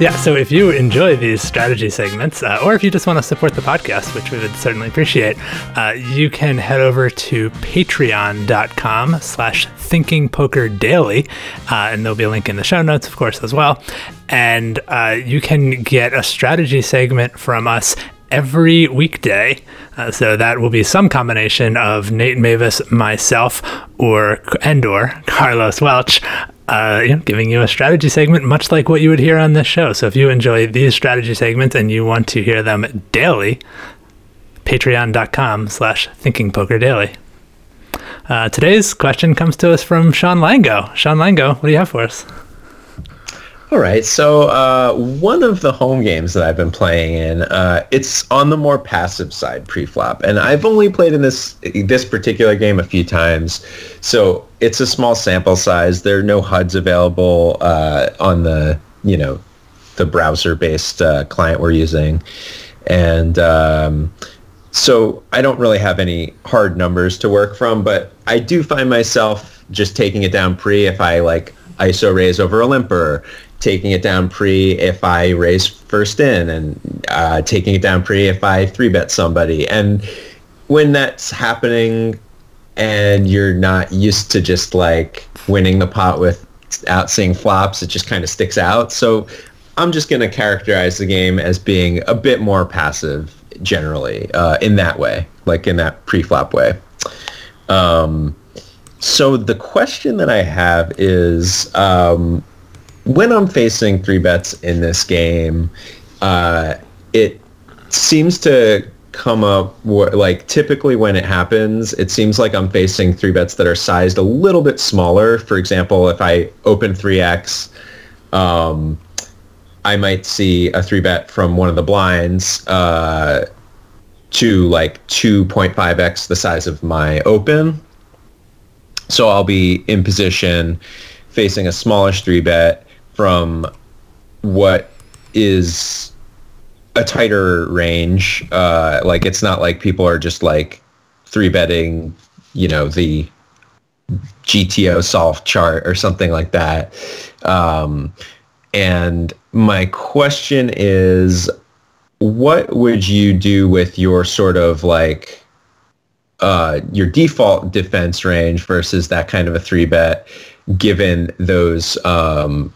Speaker 3: Yeah, so if you enjoy these strategy segments, uh, or if you just want to support the podcast, which we would certainly appreciate, uh, you can head over to patreon.com slash thinkingpokerdaily, uh, and there'll be a link in the show notes, of course, as well. And uh, you can get a strategy segment from us every weekday. Uh, so that will be some combination of Nate Meyvis, myself, or and or Carlos Welch uh, know, giving you a strategy segment, much like what you would hear on this show. So if you enjoy these strategy segments and you want to hear them daily, patreon.com slash thinkingpokerdaily. Uh, today's question comes to us from Sean Lango. Sean Lango, what do you have for us?
Speaker 2: All right. So uh, one of the home games that I've been playing in, uh, it's on the more passive side pre-flop, and I've only played in this this particular game a few times, so it's a small sample size. There are no HUDs available uh, on the you know the browser-based uh, client we're using, and um, so I don't really have any hard numbers to work from. But I do find myself just taking it down pre if I like ISO raise over a limper taking it down pre if I raise first in and uh, taking it down pre if I three bet somebody. And when that's happening and you're not used to just like winning the pot without seeing flops, it just kind of sticks out. So I'm just going to characterize the game as being a bit more passive generally uh, in that way, like in that pre-flop way. Um, so the question that I have is, um, when I'm facing three bets in this game, uh, it seems to come up like typically when it happens, it seems like I'm facing three bets that are sized a little bit smaller. For example, if I open 3x, um, I might see a three bet from one of the blinds uh, to like 2.5x the size of my open. So I'll be in position facing a smallish three bet from what is a tighter range. Uh, like it's not like people are just like three betting, you know, the GTO solve chart or something like that. Um, and my question is, what would you do with your sort of like uh, your default defense range versus that kind of a three bet, given those um,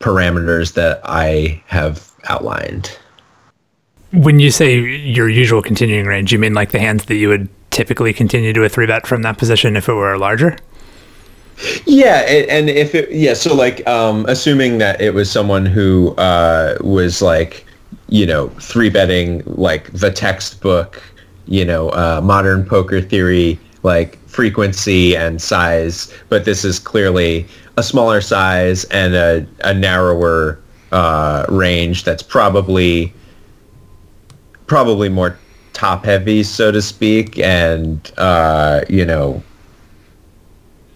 Speaker 2: parameters that I have outlined.
Speaker 3: When you say your usual continuing range, you mean like the hands that you would typically continue to a three bet from that position if it were larger?
Speaker 2: Yeah, and if it yeah, so like um, assuming that it was someone who uh, was like you know three betting like the textbook, you know, uh, modern poker theory like frequency and size, but this is clearly a smaller size and a, a narrower uh, range that's probably probably more top heavy, so to speak, and uh, you know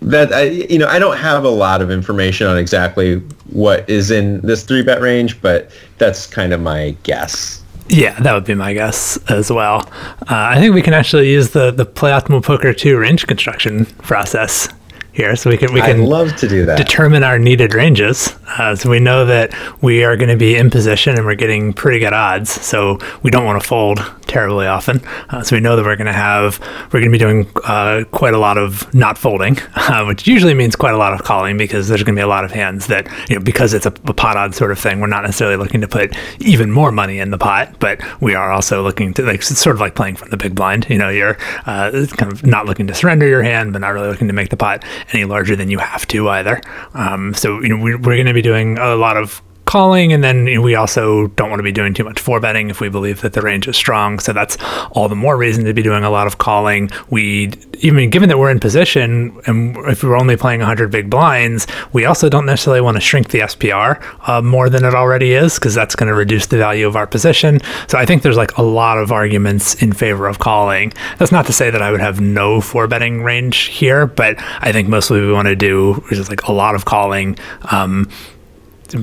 Speaker 2: that I you know I don't have a lot of information on exactly what is in this three bet range, but that's kind of my guess.
Speaker 3: Yeah, that would be my guess as well. Uh, I think we can actually use the the Play Optimal Poker 2 range construction process here, so we can we can
Speaker 2: I'd love to do that.
Speaker 3: Determine our needed ranges, uh, so we know that we are going to be in position and we're getting pretty good odds. So we don't want to fold terribly often. Uh, so we know that we're going to have we're going to be doing uh, quite a lot of not folding, uh, which usually means quite a lot of calling because there's going to be a lot of hands that you know because it's a, a pot odd sort of thing. We're not necessarily looking to put even more money in the pot, but we are also looking to like it's sort of like playing from the big blind. You know, you're uh, kind of not looking to surrender your hand, but not really looking to make the pot any larger than you have to either. Um, so you know we, we're going to be doing a lot of calling, and then we also don't want to be doing too much four betting if we believe that the range is strong. So that's all the more reason to be doing a lot of calling. We even given that we're in position, and if we're only playing 100 big blinds, we also don't necessarily want to shrink the SPR uh, more than it already is because that's going to reduce the value of our position. So I think there's like a lot of arguments in favor of calling. That's not to say that I would have no four betting range here, but I think mostly we want to do is like a lot of calling. Um,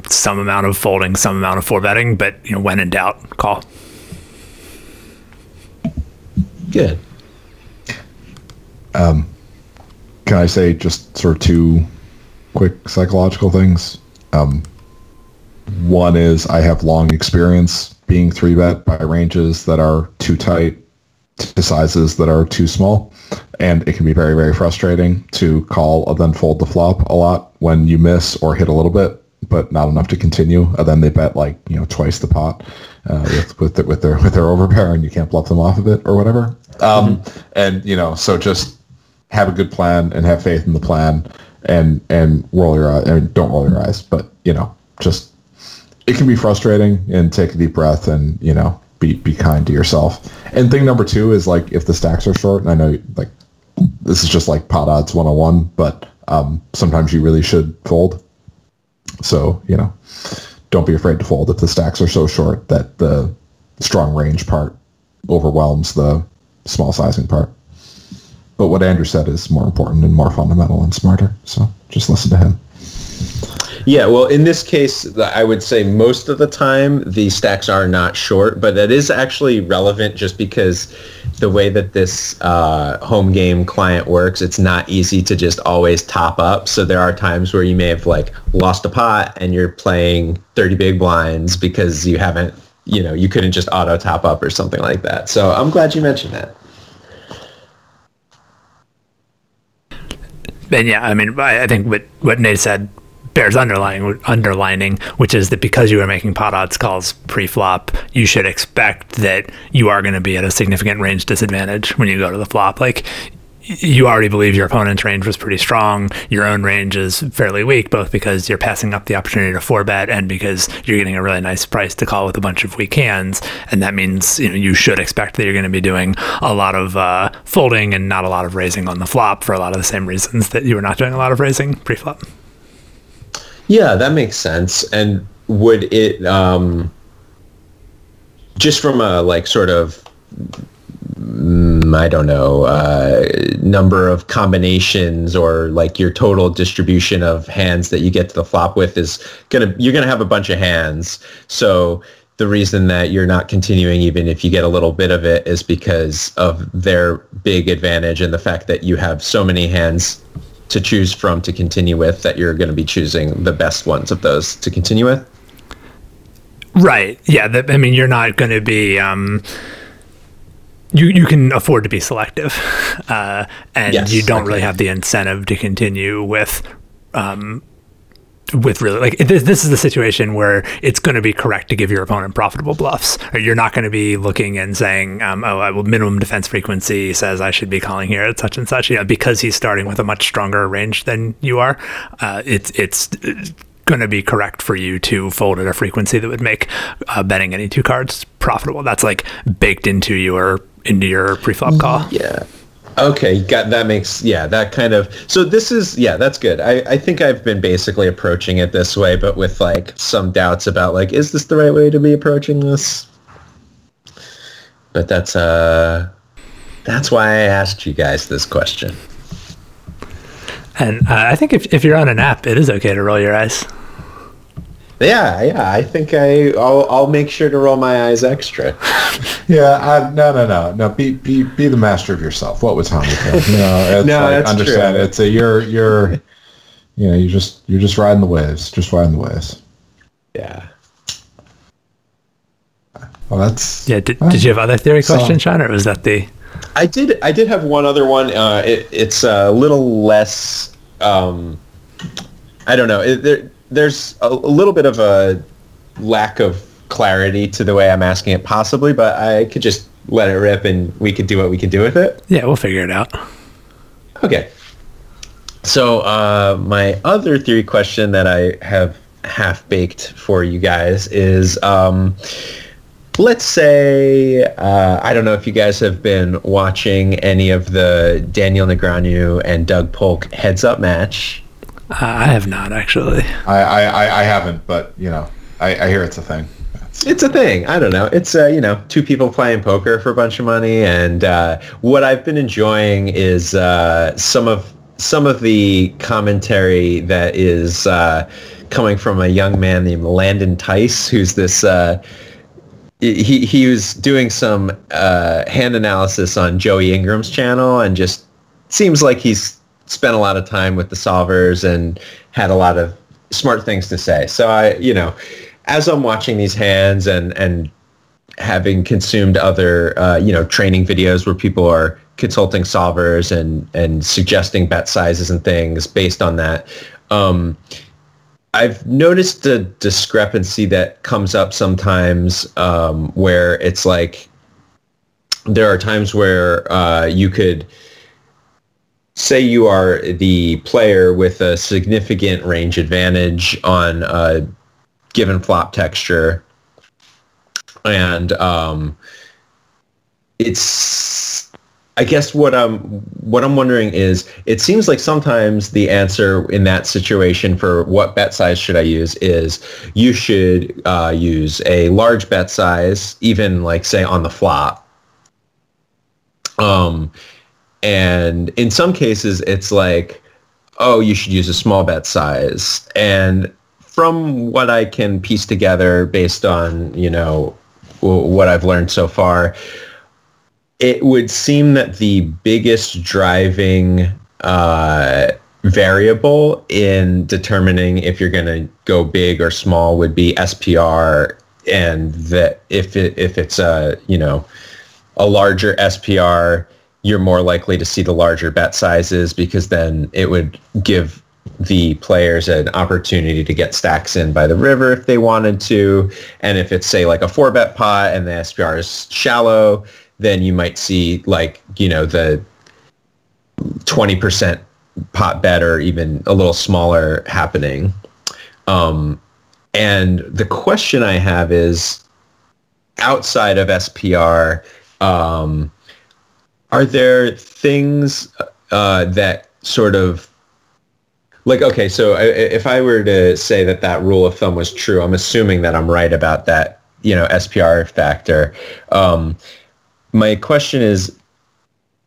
Speaker 3: some amount of folding, some amount of four betting, but you know, when in doubt, call.
Speaker 2: Good.
Speaker 4: Um, can I say just sort of two quick psychological things? Um, One is I have long experience being three bet by ranges that are too tight to sizes that are too small. And it can be very, very frustrating to call and then fold the flop a lot when you miss or hit a little bit, but not enough to continue. And then they bet like, you know, twice the pot uh, with, with, the, with their with their overpair and you can't bluff them off of it or whatever. Um, mm-hmm. And, you know, so just have a good plan and have faith in the plan and and roll your eyes. I mean, don't roll your eyes, but you know, just it can be frustrating. And take a deep breath and you know, be be kind to yourself. And thing number two is like if the stacks are short, and I know like this is just like pot odds 101, but um, sometimes you really should fold. So you know, don't be afraid to fold if the stacks are so short that the strong range part overwhelms the small sizing part. But what Andrew said is more important and more fundamental and smarter. So just listen to him.
Speaker 2: Yeah, well, in this case, I would say most of the time the stacks are not short, but that is actually relevant just because the way that this uh, home game client works, it's not easy to just always top up. So there are times where you may have like lost a pot and you're playing 30 big blinds because you haven't, you know, you couldn't just auto top up or something like that. So I'm glad you mentioned that.
Speaker 3: and yeah, I mean, I, think what what Nate said bears underlining underlining, which is that because you are making pot odds calls pre-flop, you should expect that you are going to be at a significant range disadvantage when you go to the flop. Like you already believe your opponent's range was pretty strong. Your own range is fairly weak, both because you're passing up the opportunity to four bet and because you're getting a really nice price to call with a bunch of weak hands. And that means you know you should expect that you're going to be doing a lot of uh, folding and not a lot of raising on the flop for a lot of the same reasons that you were not doing a lot of raising pre-flop.
Speaker 2: Yeah, that makes sense. And would it um, just from a like sort of Mm, I don't know, uh, number of combinations or like your total distribution of hands that you get to the flop with is gonna you're gonna have a bunch of hands. So the reason that you're not continuing even if you get a little bit of it is because of their big advantage and the fact that you have so many hands to choose from to continue with that you're going to be choosing the best ones of those to continue with.
Speaker 3: Right. Yeah. The, I mean, you're not going to be. Um, you you can afford to be selective, uh, and yes, you don't okay. really have the incentive to continue with. Um, with really like this, this is the situation where it's going to be correct to give your opponent profitable bluffs. You're not going to be looking and saying, um, "Oh, I will minimum defense frequency says I should be calling here at such and such." You know, because he's starting with a much stronger range than you are. Uh, it's it's going to be correct for you to fold at a frequency that would make uh, betting any two cards profitable. That's like baked into your into your pre-flop call.
Speaker 2: Yeah. Okay, got that makes yeah that kind of so this is yeah that's good. I I think I've been basically approaching it this way, but with like some doubts about like is this the right way to be approaching this? But that's uh that's why I asked you guys this question.
Speaker 3: And uh, I think if if you're on an app, it is okay to roll your eyes.
Speaker 2: Yeah, yeah. I think I I'll, I'll make sure to roll my eyes extra.
Speaker 4: yeah, I, no, no, no, no. Be be be the master of yourself. What was Tommy You know, it's no, like, that's understand. True. It's a you're you're you know you just you're just riding the waves, just riding the waves.
Speaker 2: Yeah.
Speaker 4: Well, that's
Speaker 3: yeah. Did, did you have other theory questions, so, Sean, or was that the?
Speaker 2: I did. I did have one other one. Uh, it, it's a little less. Um, I don't know. It, there, there's a, a little bit of a lack of clarity to the way I'm asking it, possibly, but I could just let it rip and we could do what we can do with it.
Speaker 3: Yeah, we'll figure it out.
Speaker 2: Okay. So uh, my other theory question that I have half baked for you guys is, um, let's say uh, I don't know if you guys have been watching any of the Daniel Negreanu and Doug Polk heads up match.
Speaker 3: I have not actually.
Speaker 4: I, I, I haven't, but you know, I, I hear it's a thing.
Speaker 2: It's, it's a thing. I don't know. It's uh, you know, two people playing poker for a bunch of money, and uh, what I've been enjoying is uh, some of some of the commentary that is uh, coming from a young man named Landon Tice, who's this. Uh, he he was doing some uh, hand analysis on Joey Ingram's channel, and just seems like he's spent a lot of time with the solvers and had a lot of smart things to say. So I, you know, as I'm watching these hands and and having consumed other uh, you know training videos where people are consulting solvers and and suggesting bet sizes and things based on that. Um, I've noticed a discrepancy that comes up sometimes um, where it's like there are times where uh, you could say you are the player with a significant range advantage on a given flop texture and um, it's I guess what I'm what I'm wondering is it seems like sometimes the answer in that situation for what bet size should I use is you should uh, use a large bet size even like say on the flop. Um, and in some cases, it's like, oh, you should use a small bet size. And from what I can piece together based on, you know, what I've learned so far, it would seem that the biggest driving uh, variable in determining if you're going to go big or small would be SPR, and that if it, if it's a you know a larger SPR, you're more likely to see the larger bet sizes because then it would give the players an opportunity to get stacks in by the river if they wanted to. And if it's say like a four bet pot and the SPR is shallow, then you might see like, you know, the 20% pot bet or even a little smaller happening. Um, and the question I have is outside of SPR, um, are there things uh, that sort of like okay so if i were to say that that rule of thumb was true i'm assuming that i'm right about that you know spr factor. Um, my question is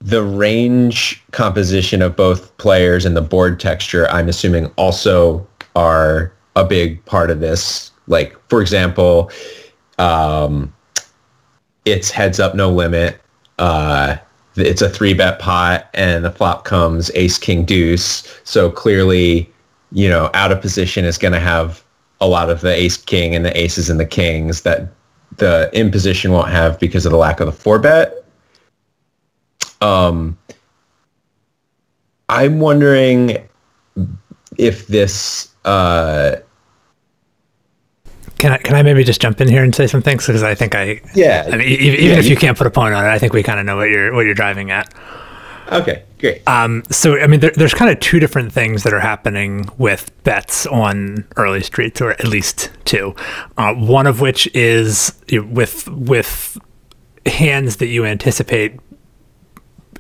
Speaker 2: the range composition of both players and the board texture i'm assuming also are a big part of this. Like for example um, it's heads up no limit uh, it's a three bet pot and the flop comes ace king deuce. So clearly you know out of position is going to have a lot of the ace king and the aces and the kings that the in position won't have because of the lack of the four bet. Um i'm wondering if this uh
Speaker 3: Can I can I maybe just jump in here and say some things because I think I
Speaker 2: yeah
Speaker 3: I mean even
Speaker 2: Yeah,
Speaker 3: if you
Speaker 2: you-
Speaker 3: can't put a point on it, I think we kind of know what you're what you're driving at.
Speaker 2: okay great
Speaker 3: Um, so I mean, there, there's kind of two different things that are happening with bets on early streets, or at least two. Uh, one of which is with with hands that you anticipate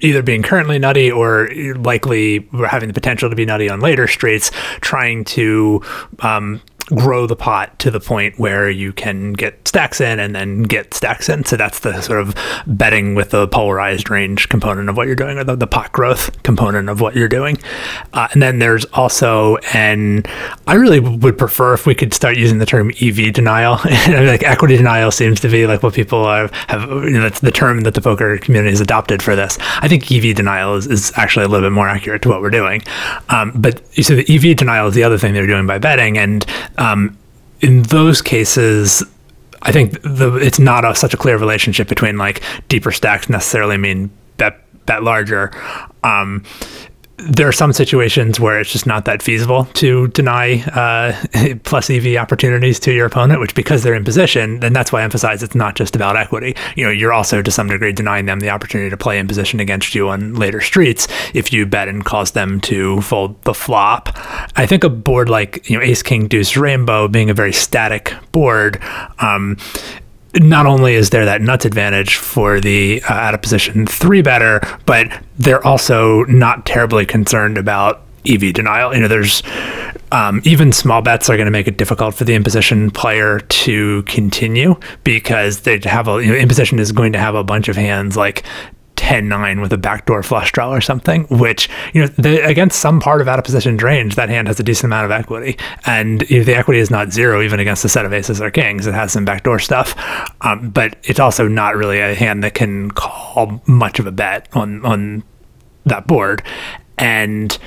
Speaker 3: either being currently nutty or likely having the potential to be nutty on later streets, trying to um, grow the pot to the point where you can get stacks in and then get stacks in. So that's the sort of betting with the polarized range component of what you're doing, or the, the pot growth component of what you're doing. Uh, and then there's also an, I really would prefer if we could start using the term EV denial. Like equity denial seems to be like what people are, have, you know, that's the term that the poker community has adopted for this. I think EV denial is, is actually a little bit more accurate to what we're doing. Um, but so the EV denial is the other thing they're doing by betting. And um, in those cases, I think the it's not a, such a clear relationship between like deeper stacks necessarily mean bet bet larger. Um, there are some situations where it's just not that feasible to deny uh, plus EV opportunities to your opponent, which because they're in position, then that's why I emphasize it's not just about equity. You know, you're also to some degree denying them the opportunity to play in position against you on later streets if you bet and cause them to fold the flop. I think a board like you know Ace King Deuce Rainbow being a very static board. Um, not only is there that nuts advantage for the uh, out of position three better, but they're also not terribly concerned about EV denial. You know, there's um, even small bets are going to make it difficult for the in position player to continue because they have a you know, in position is going to have a bunch of hands like 10-9 with a backdoor flush draw or something, which, you know, the, against some part of out of position range, that hand has a decent amount of equity. And if the equity is not zero, even against a set of aces or kings, it has some backdoor stuff. Um, but it's also not really a hand that can call much of a bet on, on that board. And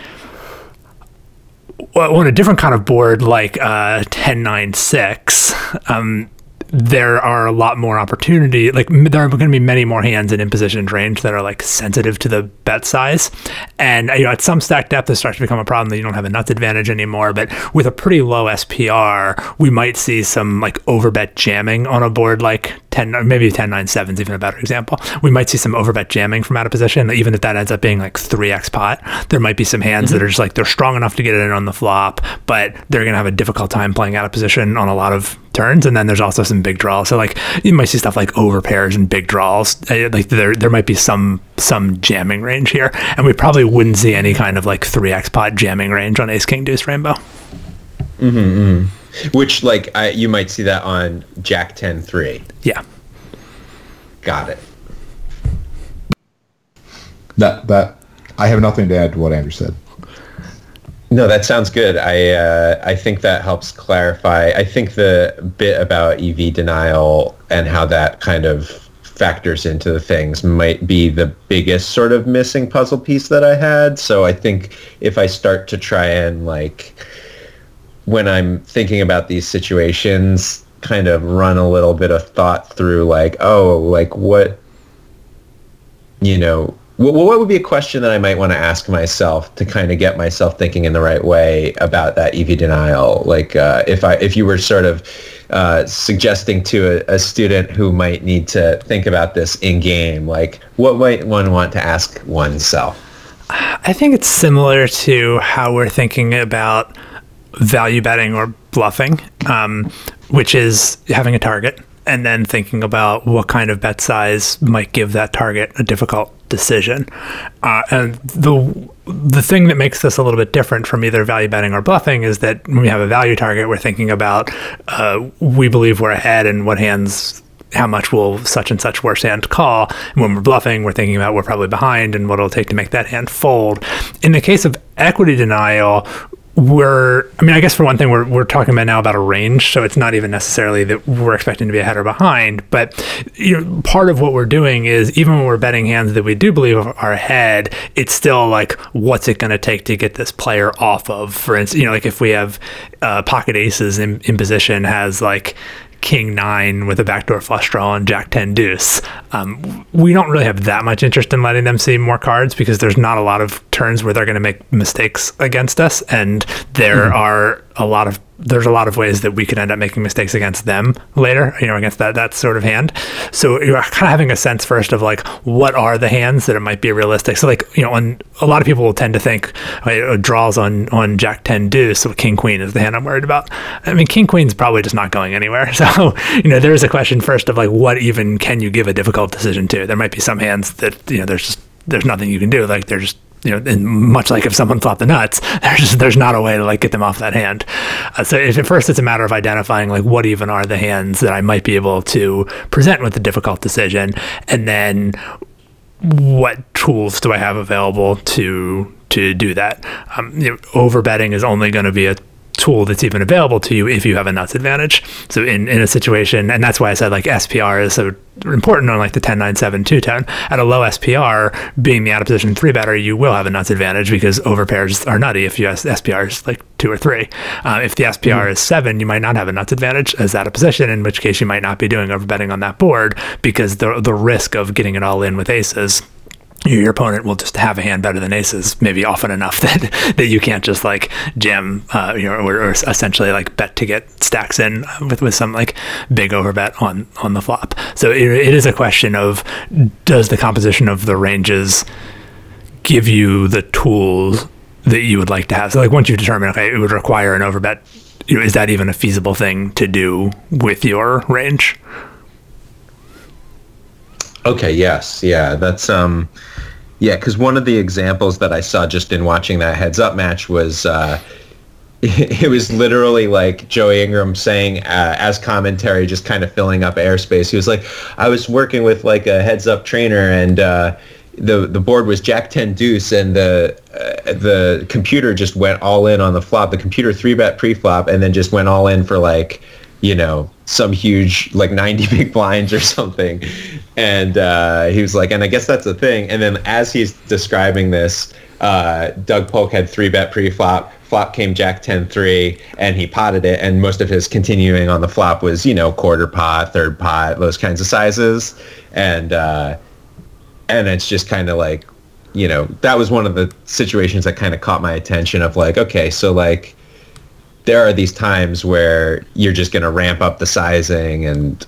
Speaker 3: on a different kind of board like uh, 1096, um, there are a lot more opportunity. Like there are going to be many more hands in impositioned range that are like sensitive to the bet size, and you know at some stack depth it starts to become a problem that you don't have a nuts advantage anymore. But with a pretty low SPR, we might see some like overbet jamming on a board like 10 or maybe 10 9 7 is even a better example. We might see some overbet jamming from out of position. Even if that ends up being like 3x pot, there might be some hands that mm-hmm. are just like they're strong enough to get it in on the flop, but they're going to have a difficult time playing out of position on a lot of turns. And then there's also some big draws. So like you might see stuff like over pairs and big draws. Uh, Like there there might be some some jamming range here, and we probably wouldn't see any kind of like 3x pot jamming range on Ace King Deuce Rainbow. Mm hmm.
Speaker 2: Which like I, you might see that on Jack 10 3.
Speaker 3: Yeah.
Speaker 2: Got it.
Speaker 4: That that I have nothing to add to what Andrew said.
Speaker 2: No, that sounds good. I uh, I think that helps clarify. I think the bit about EV denial and how that kind of factors into the things might be the biggest sort of missing puzzle piece that I had. So I think if I start to try and like when I'm thinking about these situations, kind of run a little bit of thought through like, oh, like what you know, what, what would be a question that I might want to ask myself to kind of get myself thinking in the right way about that EV denial? Like, uh, if I if you were sort of uh, suggesting to a, a student who might need to think about this in game, like, what might one want to ask oneself?
Speaker 3: I think it's similar to how we're thinking about value betting or bluffing, um, which is having a target and then thinking about what kind of bet size might give that target a difficult decision. Uh, and the the thing that makes this a little bit different from either value betting or bluffing is that when we have a value target, we're thinking about uh, we believe we're ahead and what hands how much will such and such worse hand call. And when we're bluffing, we're thinking about we're probably behind and what it'll take to make that hand fold. In the case of equity denial, we're I mean, I guess for one thing, we're we're talking about now about a range, so it's not even necessarily that we're expecting to be ahead or behind. But you know, part of what we're doing is even when we're betting hands that we do believe are ahead, it's still like what's it going to take to get this player off of? For instance, you know, like if we have uh, pocket aces in, in position has like king nine with a backdoor flush draw and jack 10 deuce. Um, we don't really have that much interest in letting them see more cards because there's not a lot of turns where they're going to make mistakes against us and there are a lot of there's a lot of ways that we could end up making mistakes against them later, you know, against that that sort of hand. So you're kind of having a sense first of like what are the hands that it might be realistic. So like you know, on a lot of people will tend to think uh, draws on on Jack Ten Deuce, so King Queen is the hand I'm worried about. I mean, King Queen's probably just not going anywhere. So you know, there's a question first of like what even can you give a difficult decision to? There might be some hands that you know there's just there's nothing you can do. Like they're just you know, and much like if someone flopped the nuts, there's just, there's not a way to like get them off that hand. Uh, so at first it's a matter of identifying like what even are the hands that I might be able to present with a difficult decision, and then what tools do I have available to to do that? Um, you know, overbetting is only going to be a tool that's even available to you if you have a nuts advantage. So in, in a situation, and that's why I said like SPR is so important on like the 10 9 7 2 tone. At a low SPR, being the out of position three better, you will have a nuts advantage because overpairs are nutty if you have SPR is like two or three. Uh, if the SPR is seven, you might not have a nuts advantage as out of position, in which case you might not be doing overbetting on that board because the the risk of getting it all in with aces your opponent will just have a hand better than aces, maybe often enough that that you can't just like jam, uh, you know, or, or, essentially like bet to get stacks in with, with some like big overbet on on the flop. So it, it is a question of does the composition of the ranges give you the tools that you would like to have? So like once you determine, okay, it would require an overbet. You know, is that even a feasible thing to do with your range?
Speaker 2: Okay. Yes. Yeah. That's um. Yeah, because one of the examples that I saw just in watching that heads up match was uh, it was literally like Joey Ingram saying uh, as commentary, just kind of filling up airspace. He was like, "I was working with like a heads up trainer, and uh, the the board was Jack ten Deuce, and the uh, the computer just went all in on the flop. The computer three bet pre flop, and then just went all in for like." you know, some huge like 90 big blinds or something. And uh, he was like, and I guess that's the thing. And then as he's describing this, uh, Doug Polk had three bet pre-flop, flop came Jack 10-3 and he potted it and most of his continuing on the flop was, you know, quarter pot, third pot, those kinds of sizes. And, uh, and it's just kind of like, you know, that was one of the situations that kind of caught my attention of like, okay, so like there are these times where you're just going to ramp up the sizing and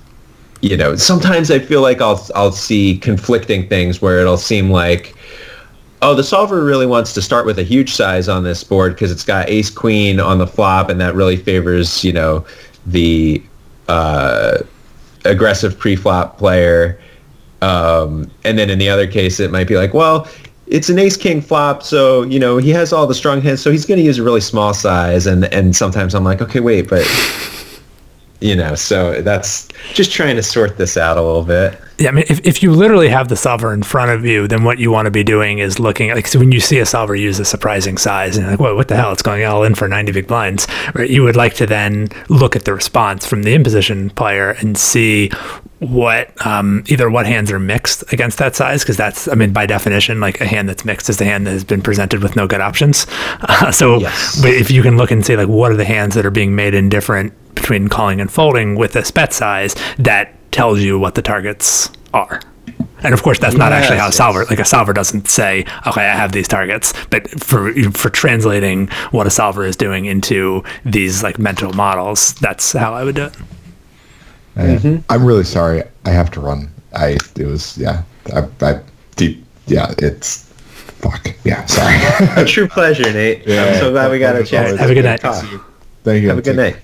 Speaker 2: you know, sometimes I feel like I'll I'll see conflicting things where it'll seem like oh, the solver really wants to start with a huge size on this board because it's got ace queen on the flop and that really favors, you know, the uh, aggressive pre-flop player. Um, and then in the other case, it might be like, well, it's an ace king flop, so you know he has all the strong hands, so he's going to use a really small size. And and sometimes I'm like, okay, wait, but you know, so that's just trying to sort this out a little bit.
Speaker 3: Yeah, I mean, if, if you literally have the solver in front of you, then what you want to be doing is looking like so when you see a solver use a surprising size and you're like, whoa, what the hell? It's going all in for 90 big blinds. Right? You would like to then look at the response from the in position player and see what um, either what hands are mixed against that size because that's I mean by definition like a hand that's mixed is the hand that has been presented with no good options. Uh, so
Speaker 2: Yes.
Speaker 3: but if you can look and see like what are the hands that are being made indifferent between calling and folding with this bet size, that tells you what the targets are. And of course, that's not actually how a solver
Speaker 2: yes.
Speaker 3: like a solver doesn't say, okay, I have these targets. But for for translating what a solver is doing into these like mental models, that's how I would do it.
Speaker 4: I- mm-hmm. I'm really sorry. I have to run. I it was yeah. I, I deep yeah. It's fuck yeah. Sorry.
Speaker 2: A true pleasure, Nate. I'm so glad we got a chance.
Speaker 4: always
Speaker 3: Have a good night.
Speaker 2: Talk.
Speaker 4: Thank you.
Speaker 2: Have a good night.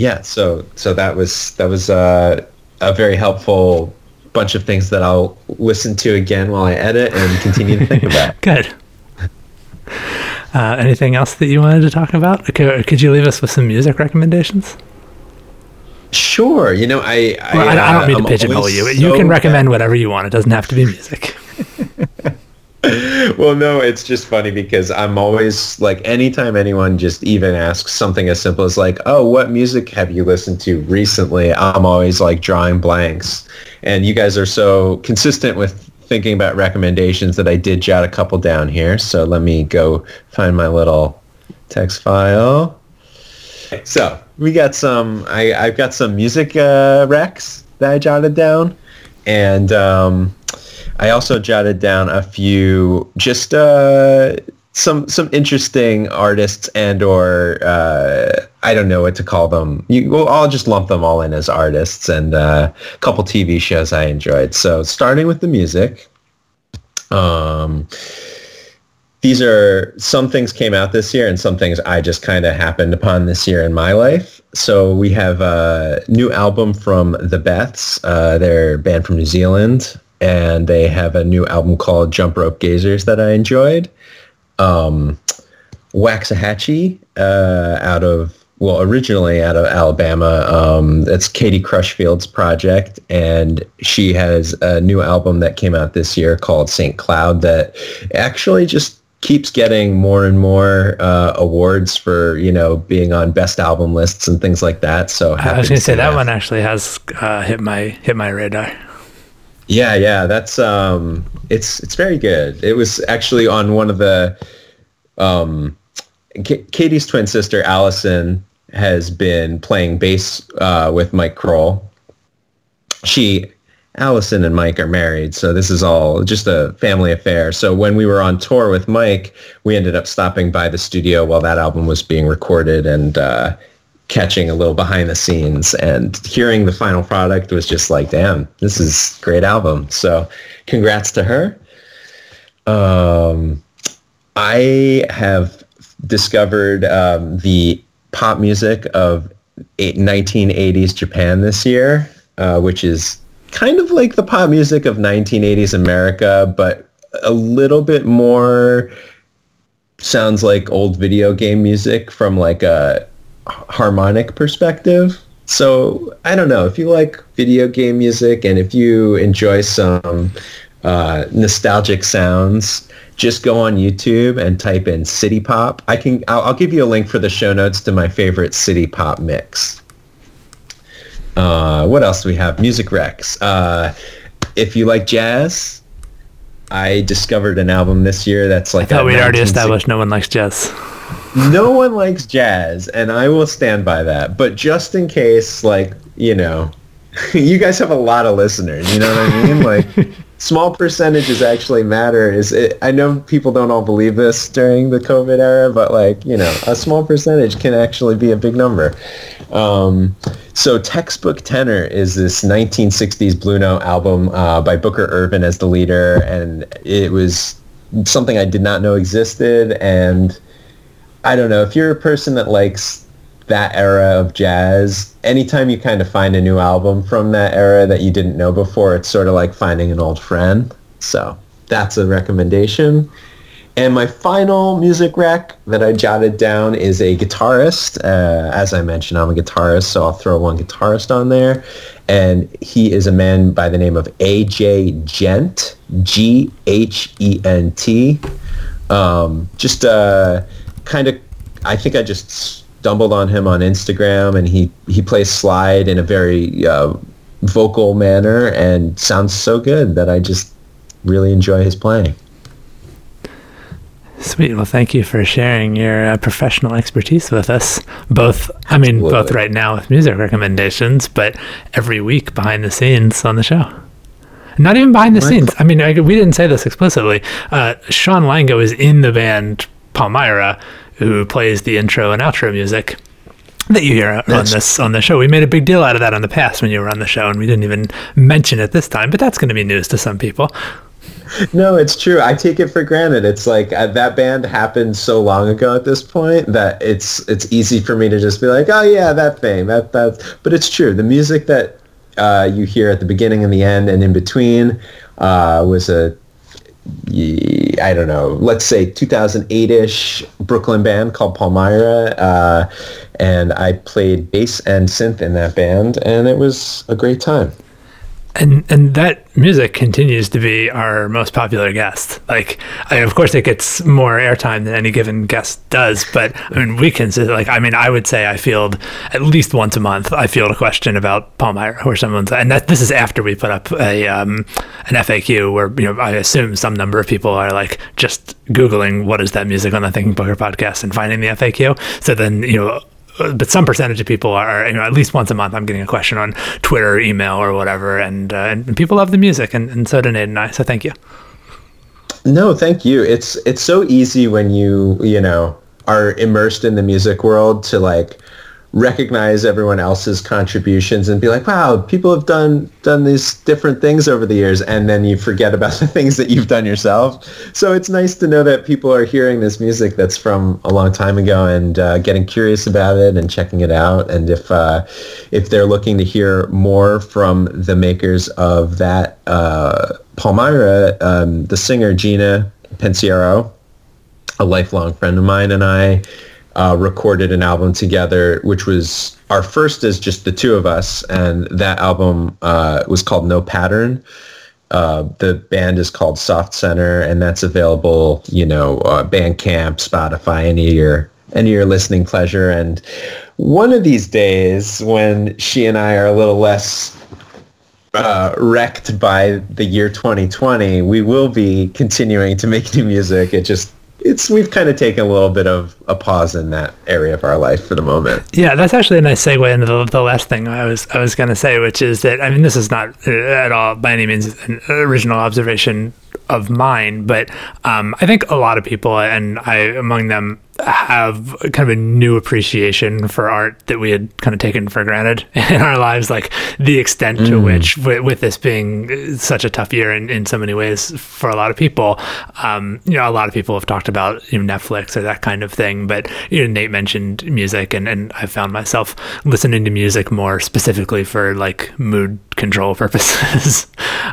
Speaker 2: Yeah, so so that was that was uh, a very helpful bunch of things that I'll listen to again while I edit and continue to think about.
Speaker 3: Good. Uh, anything else that you wanted to talk about? Could, could you leave us with some music recommendations?
Speaker 2: Sure, you know I I,
Speaker 3: Well, I, I don't
Speaker 2: uh,
Speaker 3: mean to pigeonhole you. You
Speaker 2: so
Speaker 3: can recommend whatever you want. It doesn't have to be music.
Speaker 2: well no it's just funny because i'm always like anytime anyone just even asks something as simple as like oh what music have you listened to recently? I'm always like drawing blanks. And you guys are so consistent with thinking about recommendations that i did jot a couple down here. So let me go find my little text file. So we got some I, i've got some music uh, recs that i jotted down. And um, I also jotted down a few just uh, some some interesting artists and or uh, I don't know what to call them. You, well, I'll just lump them all in as artists and uh, a couple TV shows I enjoyed. So starting with the music, um, these are some things came out this year and some things I just kind of happened upon this year in my life. So we have a new album from The Beths. Uh, they're a band from New Zealand and they have a new album called Jump Rope Gazers that I enjoyed. Um, Waxahatchee uh, out of well, originally out of Alabama. Um, that's Katie Crutchfield's project, and she has a new album that came out this year called St. Cloud that actually just keeps getting more and more uh, awards for you know being on best album lists and things like that. So
Speaker 3: I was going to say
Speaker 2: see
Speaker 3: that one actually has uh, hit my hit my radar.
Speaker 2: Yeah, yeah, that's um, it's it's very good. It was actually on one of the, um, K- Katie's twin sister Allison has been playing bass uh, with Mikal Cronin. She, Allison and Mike are married, so this is all just a family affair. So when we were on tour with Mike, we ended up stopping by the studio while that album was being recorded and uh, catching a little behind the scenes and hearing the final product was just like, damn, this is great album. So congrats to her. Um, I have discovered um, the pop music of 1980s Japan this year, uh, which is kind of like the pop music of 1980s America, but a little bit more sounds like old video game music from like a harmonic perspective. So I don't know if you like video game music and if you enjoy some uh, nostalgic sounds, just go on YouTube and type in city pop. I can I'll, I'll give you a link for the show notes to my favorite city pop mix. Uh, what else do we have? Music Rex. Uh, if you like jazz, I discovered an album this year that's like.
Speaker 3: I thought we'd already established no one likes jazz.
Speaker 2: No one likes jazz, and I will stand by that. But just in case, like you know, you guys have a lot of listeners. You know what I mean? Like small percentages actually matter. Is it? I know people don't all believe this during the COVID era, but like you know, a small percentage can actually be a big number. Um, so Textbook Tenor is this 1960s Blue Note album uh, by Booker Ervin as the leader, and it was something I did not know existed. And I don't know if you're a person that likes that era of jazz. Anytime you kind of find a new album from that era that you didn't know before, it's sort of like finding an old friend. So that's a recommendation. And my final music rec that I jotted down is a guitarist. Uh, as I mentioned, I'm a guitarist, so I'll throw one guitarist on there. And he is a man by the name of A.J. Ghent, G-H-E-N-T. Um, just uh, kind of, I think I just stumbled on him on Instagram, and he, he plays slide in a very uh, vocal manner and sounds so good that I just really enjoy his playing.
Speaker 3: Sweet. Well, thank you for sharing your uh, professional expertise with us. Both, I mean, both right now with music recommendations, but every week behind the scenes on the show. Not even behind the scenes. I mean, I, we didn't say this explicitly. Uh, Sean Lango is in the band Palmyra, who plays the intro and outro music that you hear on this on the show. We made a big deal out of that in the past when you were on the show, and we didn't even mention it this time. But that's going to be news to some people.
Speaker 2: No, it's true. I take it for granted. It's like uh, that band happened so long ago at this point that it's it's easy for me to just be like, oh yeah, that thing, that that. But it's true. The music that uh, you hear at the beginning and the end and in between uh, was a I don't know, let's say 2008-ish Brooklyn band called Palmyra, uh, and I played bass and synth in that band, and it was a great time.
Speaker 3: And and that music continues to be our most popular guest. Like, I, of course, it gets more airtime than any given guest does. But I mean, we say, like, I mean, I would say I field at least once a month. I field a question about Palmyra, or someone's, and that this is after we put up a um, an FAQ, where you know I assume some number of people are like just googling what is that music on the Thinking Poker podcast and finding the FAQ. So then you know but some percentage of people are, you know, at least once a month, I'm getting a question on Twitter, or email, or whatever, and uh, and people love the music, and, and so do Nate and I. So thank you.
Speaker 2: No, thank you. It's it's so easy when you you know are immersed in the music world to like recognize everyone else's contributions and be like, wow, people have done done these different things over the years, and then you forget about the things that you've done yourself. So it's nice to know that people are hearing this music that's from a long time ago and uh, getting curious about it and checking it out. And if uh, if they're looking to hear more from the makers of that uh, Palmyra, um, the singer Gina Pensiero, a lifelong friend of mine, and I uh, recorded an album together, which was our first as just the two of us, and that album uh, was called No Pattern. Uh, the band is called Soft Center, and that's available, you know, uh, Bandcamp, Spotify, any of your any of your listening pleasure. And one of these days, when she and I are a little less uh, wrecked by the year 2020, we will be continuing to make new music. It just it's we've kind of taken a little bit of a pause in that area of our life for the moment.
Speaker 3: Yeah, that's actually a nice segue into the, the last thing I was I was going to say, which is that I mean this is not uh, at all by any means an original observation of mine, but um, I think a lot of people, and I among them, have kind of a new appreciation for art that we had kind of taken for granted in our lives. Like the extent to which, with, with this being such a tough year in, in so many ways for a lot of people, um, you know, a lot of people have talked about you know, Netflix or that kind of thing. But you know, Nate mentioned music, and and I found myself listening to music more specifically for like mood control purposes.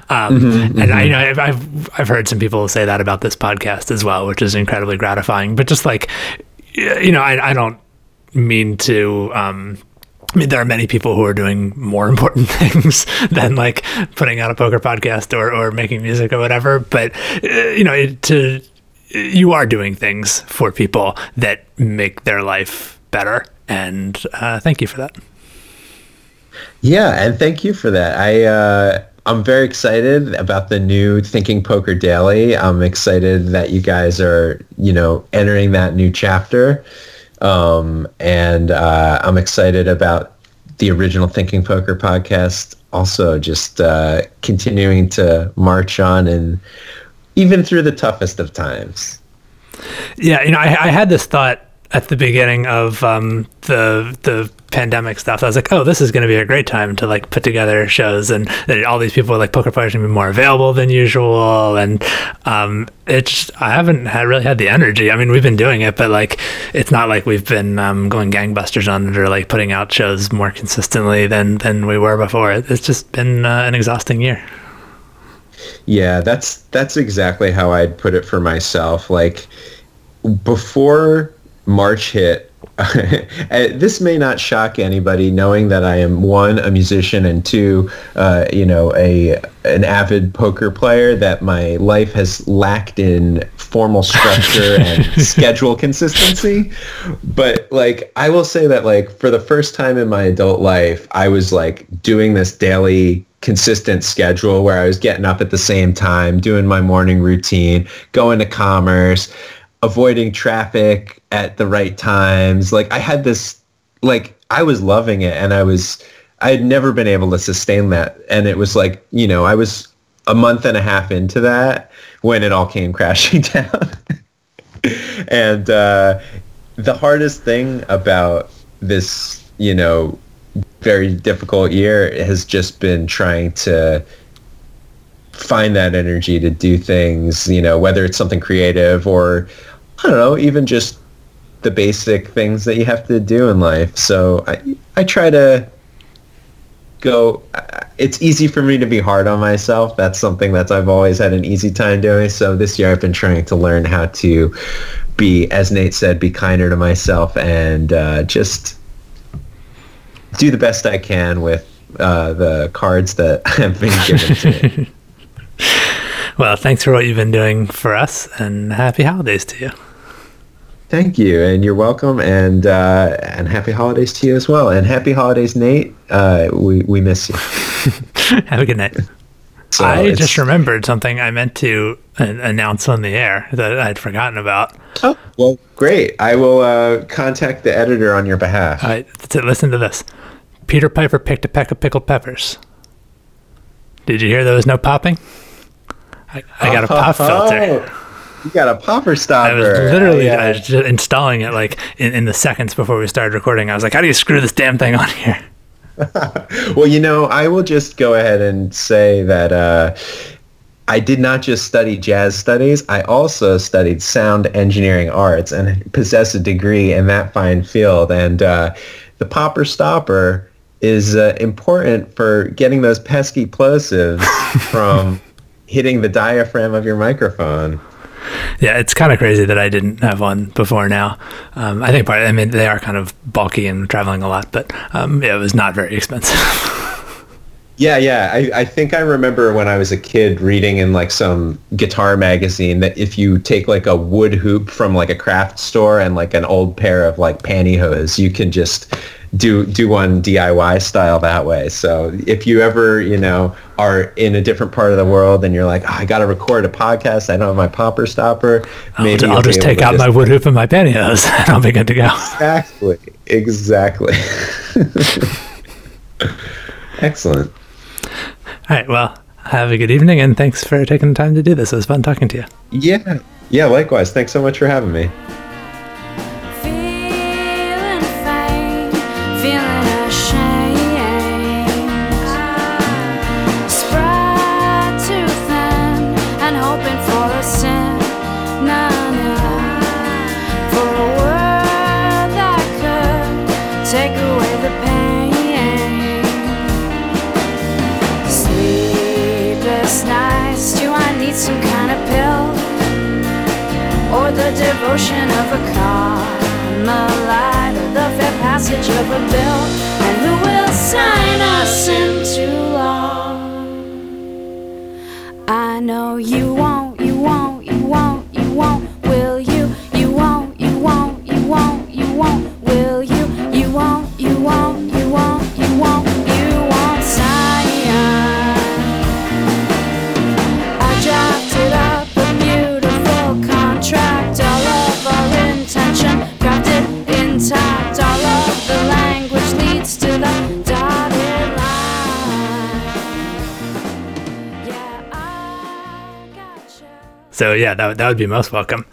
Speaker 3: um, and I you know I've, I've I've heard some people say that about this podcast as well, which is incredibly gratifying. But just like you know, I, I don't mean to. Um, I mean, there are many people who are doing more important things than like putting out a poker podcast or, or making music or whatever. But uh, you know, it, to you are doing things for people that make their life better, and uh, thank you for that.
Speaker 2: Yeah, and thank you for that. I uh, I'm very excited about the new Thinking Poker Daily. I'm excited that you guys are, you know, entering that new chapter. Um, and uh, I'm excited about the original Thinking Poker podcast. Also, just uh, continuing to march on and even through the toughest of times.
Speaker 3: Yeah, you know, I, I had this thought at the beginning of um, the the pandemic stuff. I was like, oh, this is going to be a great time to like put together shows, and that all these people like poker players going to be more available than usual. And um, it's I haven't had really had the energy. I mean, we've been doing it, but like it's not like we've been um, going gangbusters on it or like putting out shows more consistently than than we were before. It's just been uh, an exhausting year.
Speaker 2: Yeah, that's that's exactly how I'd put it for myself. Like before March hit, this may not shock anybody, knowing that I am one a musician and two, uh, you know, a an avid poker player. That my life has lacked in formal structure and schedule consistency. But like, I will say that like for the first time in my adult life, I was like doing this daily consistent schedule where I was getting up at the same time, doing my morning routine, going to commerce, avoiding traffic at the right times. Like I had this, like I was loving it and I was, I had never been able to sustain that. And it was like, you know, I was a month and a half into that when it all came crashing down. and uh, the hardest thing about this, you know, very difficult year has just been trying to find that energy to do things, you know, whether it's something creative or I don't know, even just the basic things that you have to do in life. So I I try to go it's easy for me to be hard on myself. That's something that I've always had an easy time doing. So this year I've been trying to learn how to be as Nate said, be kinder to myself and uh, just do the best I can with uh, the cards that I've been given
Speaker 3: well, thanks for what you've been doing for us and happy holidays to you.
Speaker 2: Thank you, and you're welcome, and uh, and happy holidays to you as well, and happy holidays, Nate. Uh, we we miss you.
Speaker 3: Have a good night. So I just remembered something I meant to announce on the air that I'd forgotten about.
Speaker 2: Oh, well, great. I will uh, contact the editor on your behalf.
Speaker 3: All right, listen to this. Peter Piper picked a peck of pickled peppers. Did you hear there was no popping? I, I got a pop filter.
Speaker 2: You got a popper stopper.
Speaker 3: I was literally yeah. I was just installing it like in, in the seconds before we started recording. I was like, how do you screw this damn thing on here?
Speaker 2: well, you know, I will just go ahead and say that uh, I did not just study jazz studies. I also studied sound engineering arts and possess a degree in that fine field. And uh, the popper stopper is uh, important for getting those pesky plosives from hitting the diaphragm of your microphone
Speaker 3: yeah, it's kind of crazy that I didn't have one before now. Um, I think part. I mean, they are kind of bulky and traveling a lot, but um, yeah, it was not very expensive.
Speaker 2: yeah, yeah. I, I think I remember when I was a kid reading in like some guitar magazine that if you take like a wood hoop from like a craft store and like an old pair of like pantyhose, you can just do do one DIY style that way. So if you ever, you know, are in a different part of the world and you're like, oh, I got to record a podcast, I don't have my popper stopper.
Speaker 3: Maybe I'll, I'll just take out just... my wood hoop and my pantyhose and I'll be good to go.
Speaker 2: Exactly. Exactly. Excellent.
Speaker 3: All right. Well, have a good evening and thanks for taking the time to do this. It was fun talking to you.
Speaker 2: Yeah. Yeah, likewise. Thanks so much for having me.
Speaker 1: Devotion of a Carmelite or the fair passage of a bill, and who will sign us into law? I know you won't,
Speaker 3: So yeah, that would- that would be most welcome.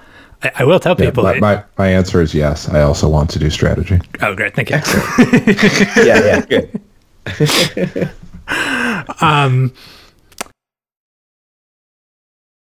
Speaker 3: I, I will tell
Speaker 4: Yeah,
Speaker 3: people.
Speaker 4: my, my, my answer is yes. I also want to do strategy.
Speaker 3: oh, great, thank you.
Speaker 2: yeah, yeah, good. Um,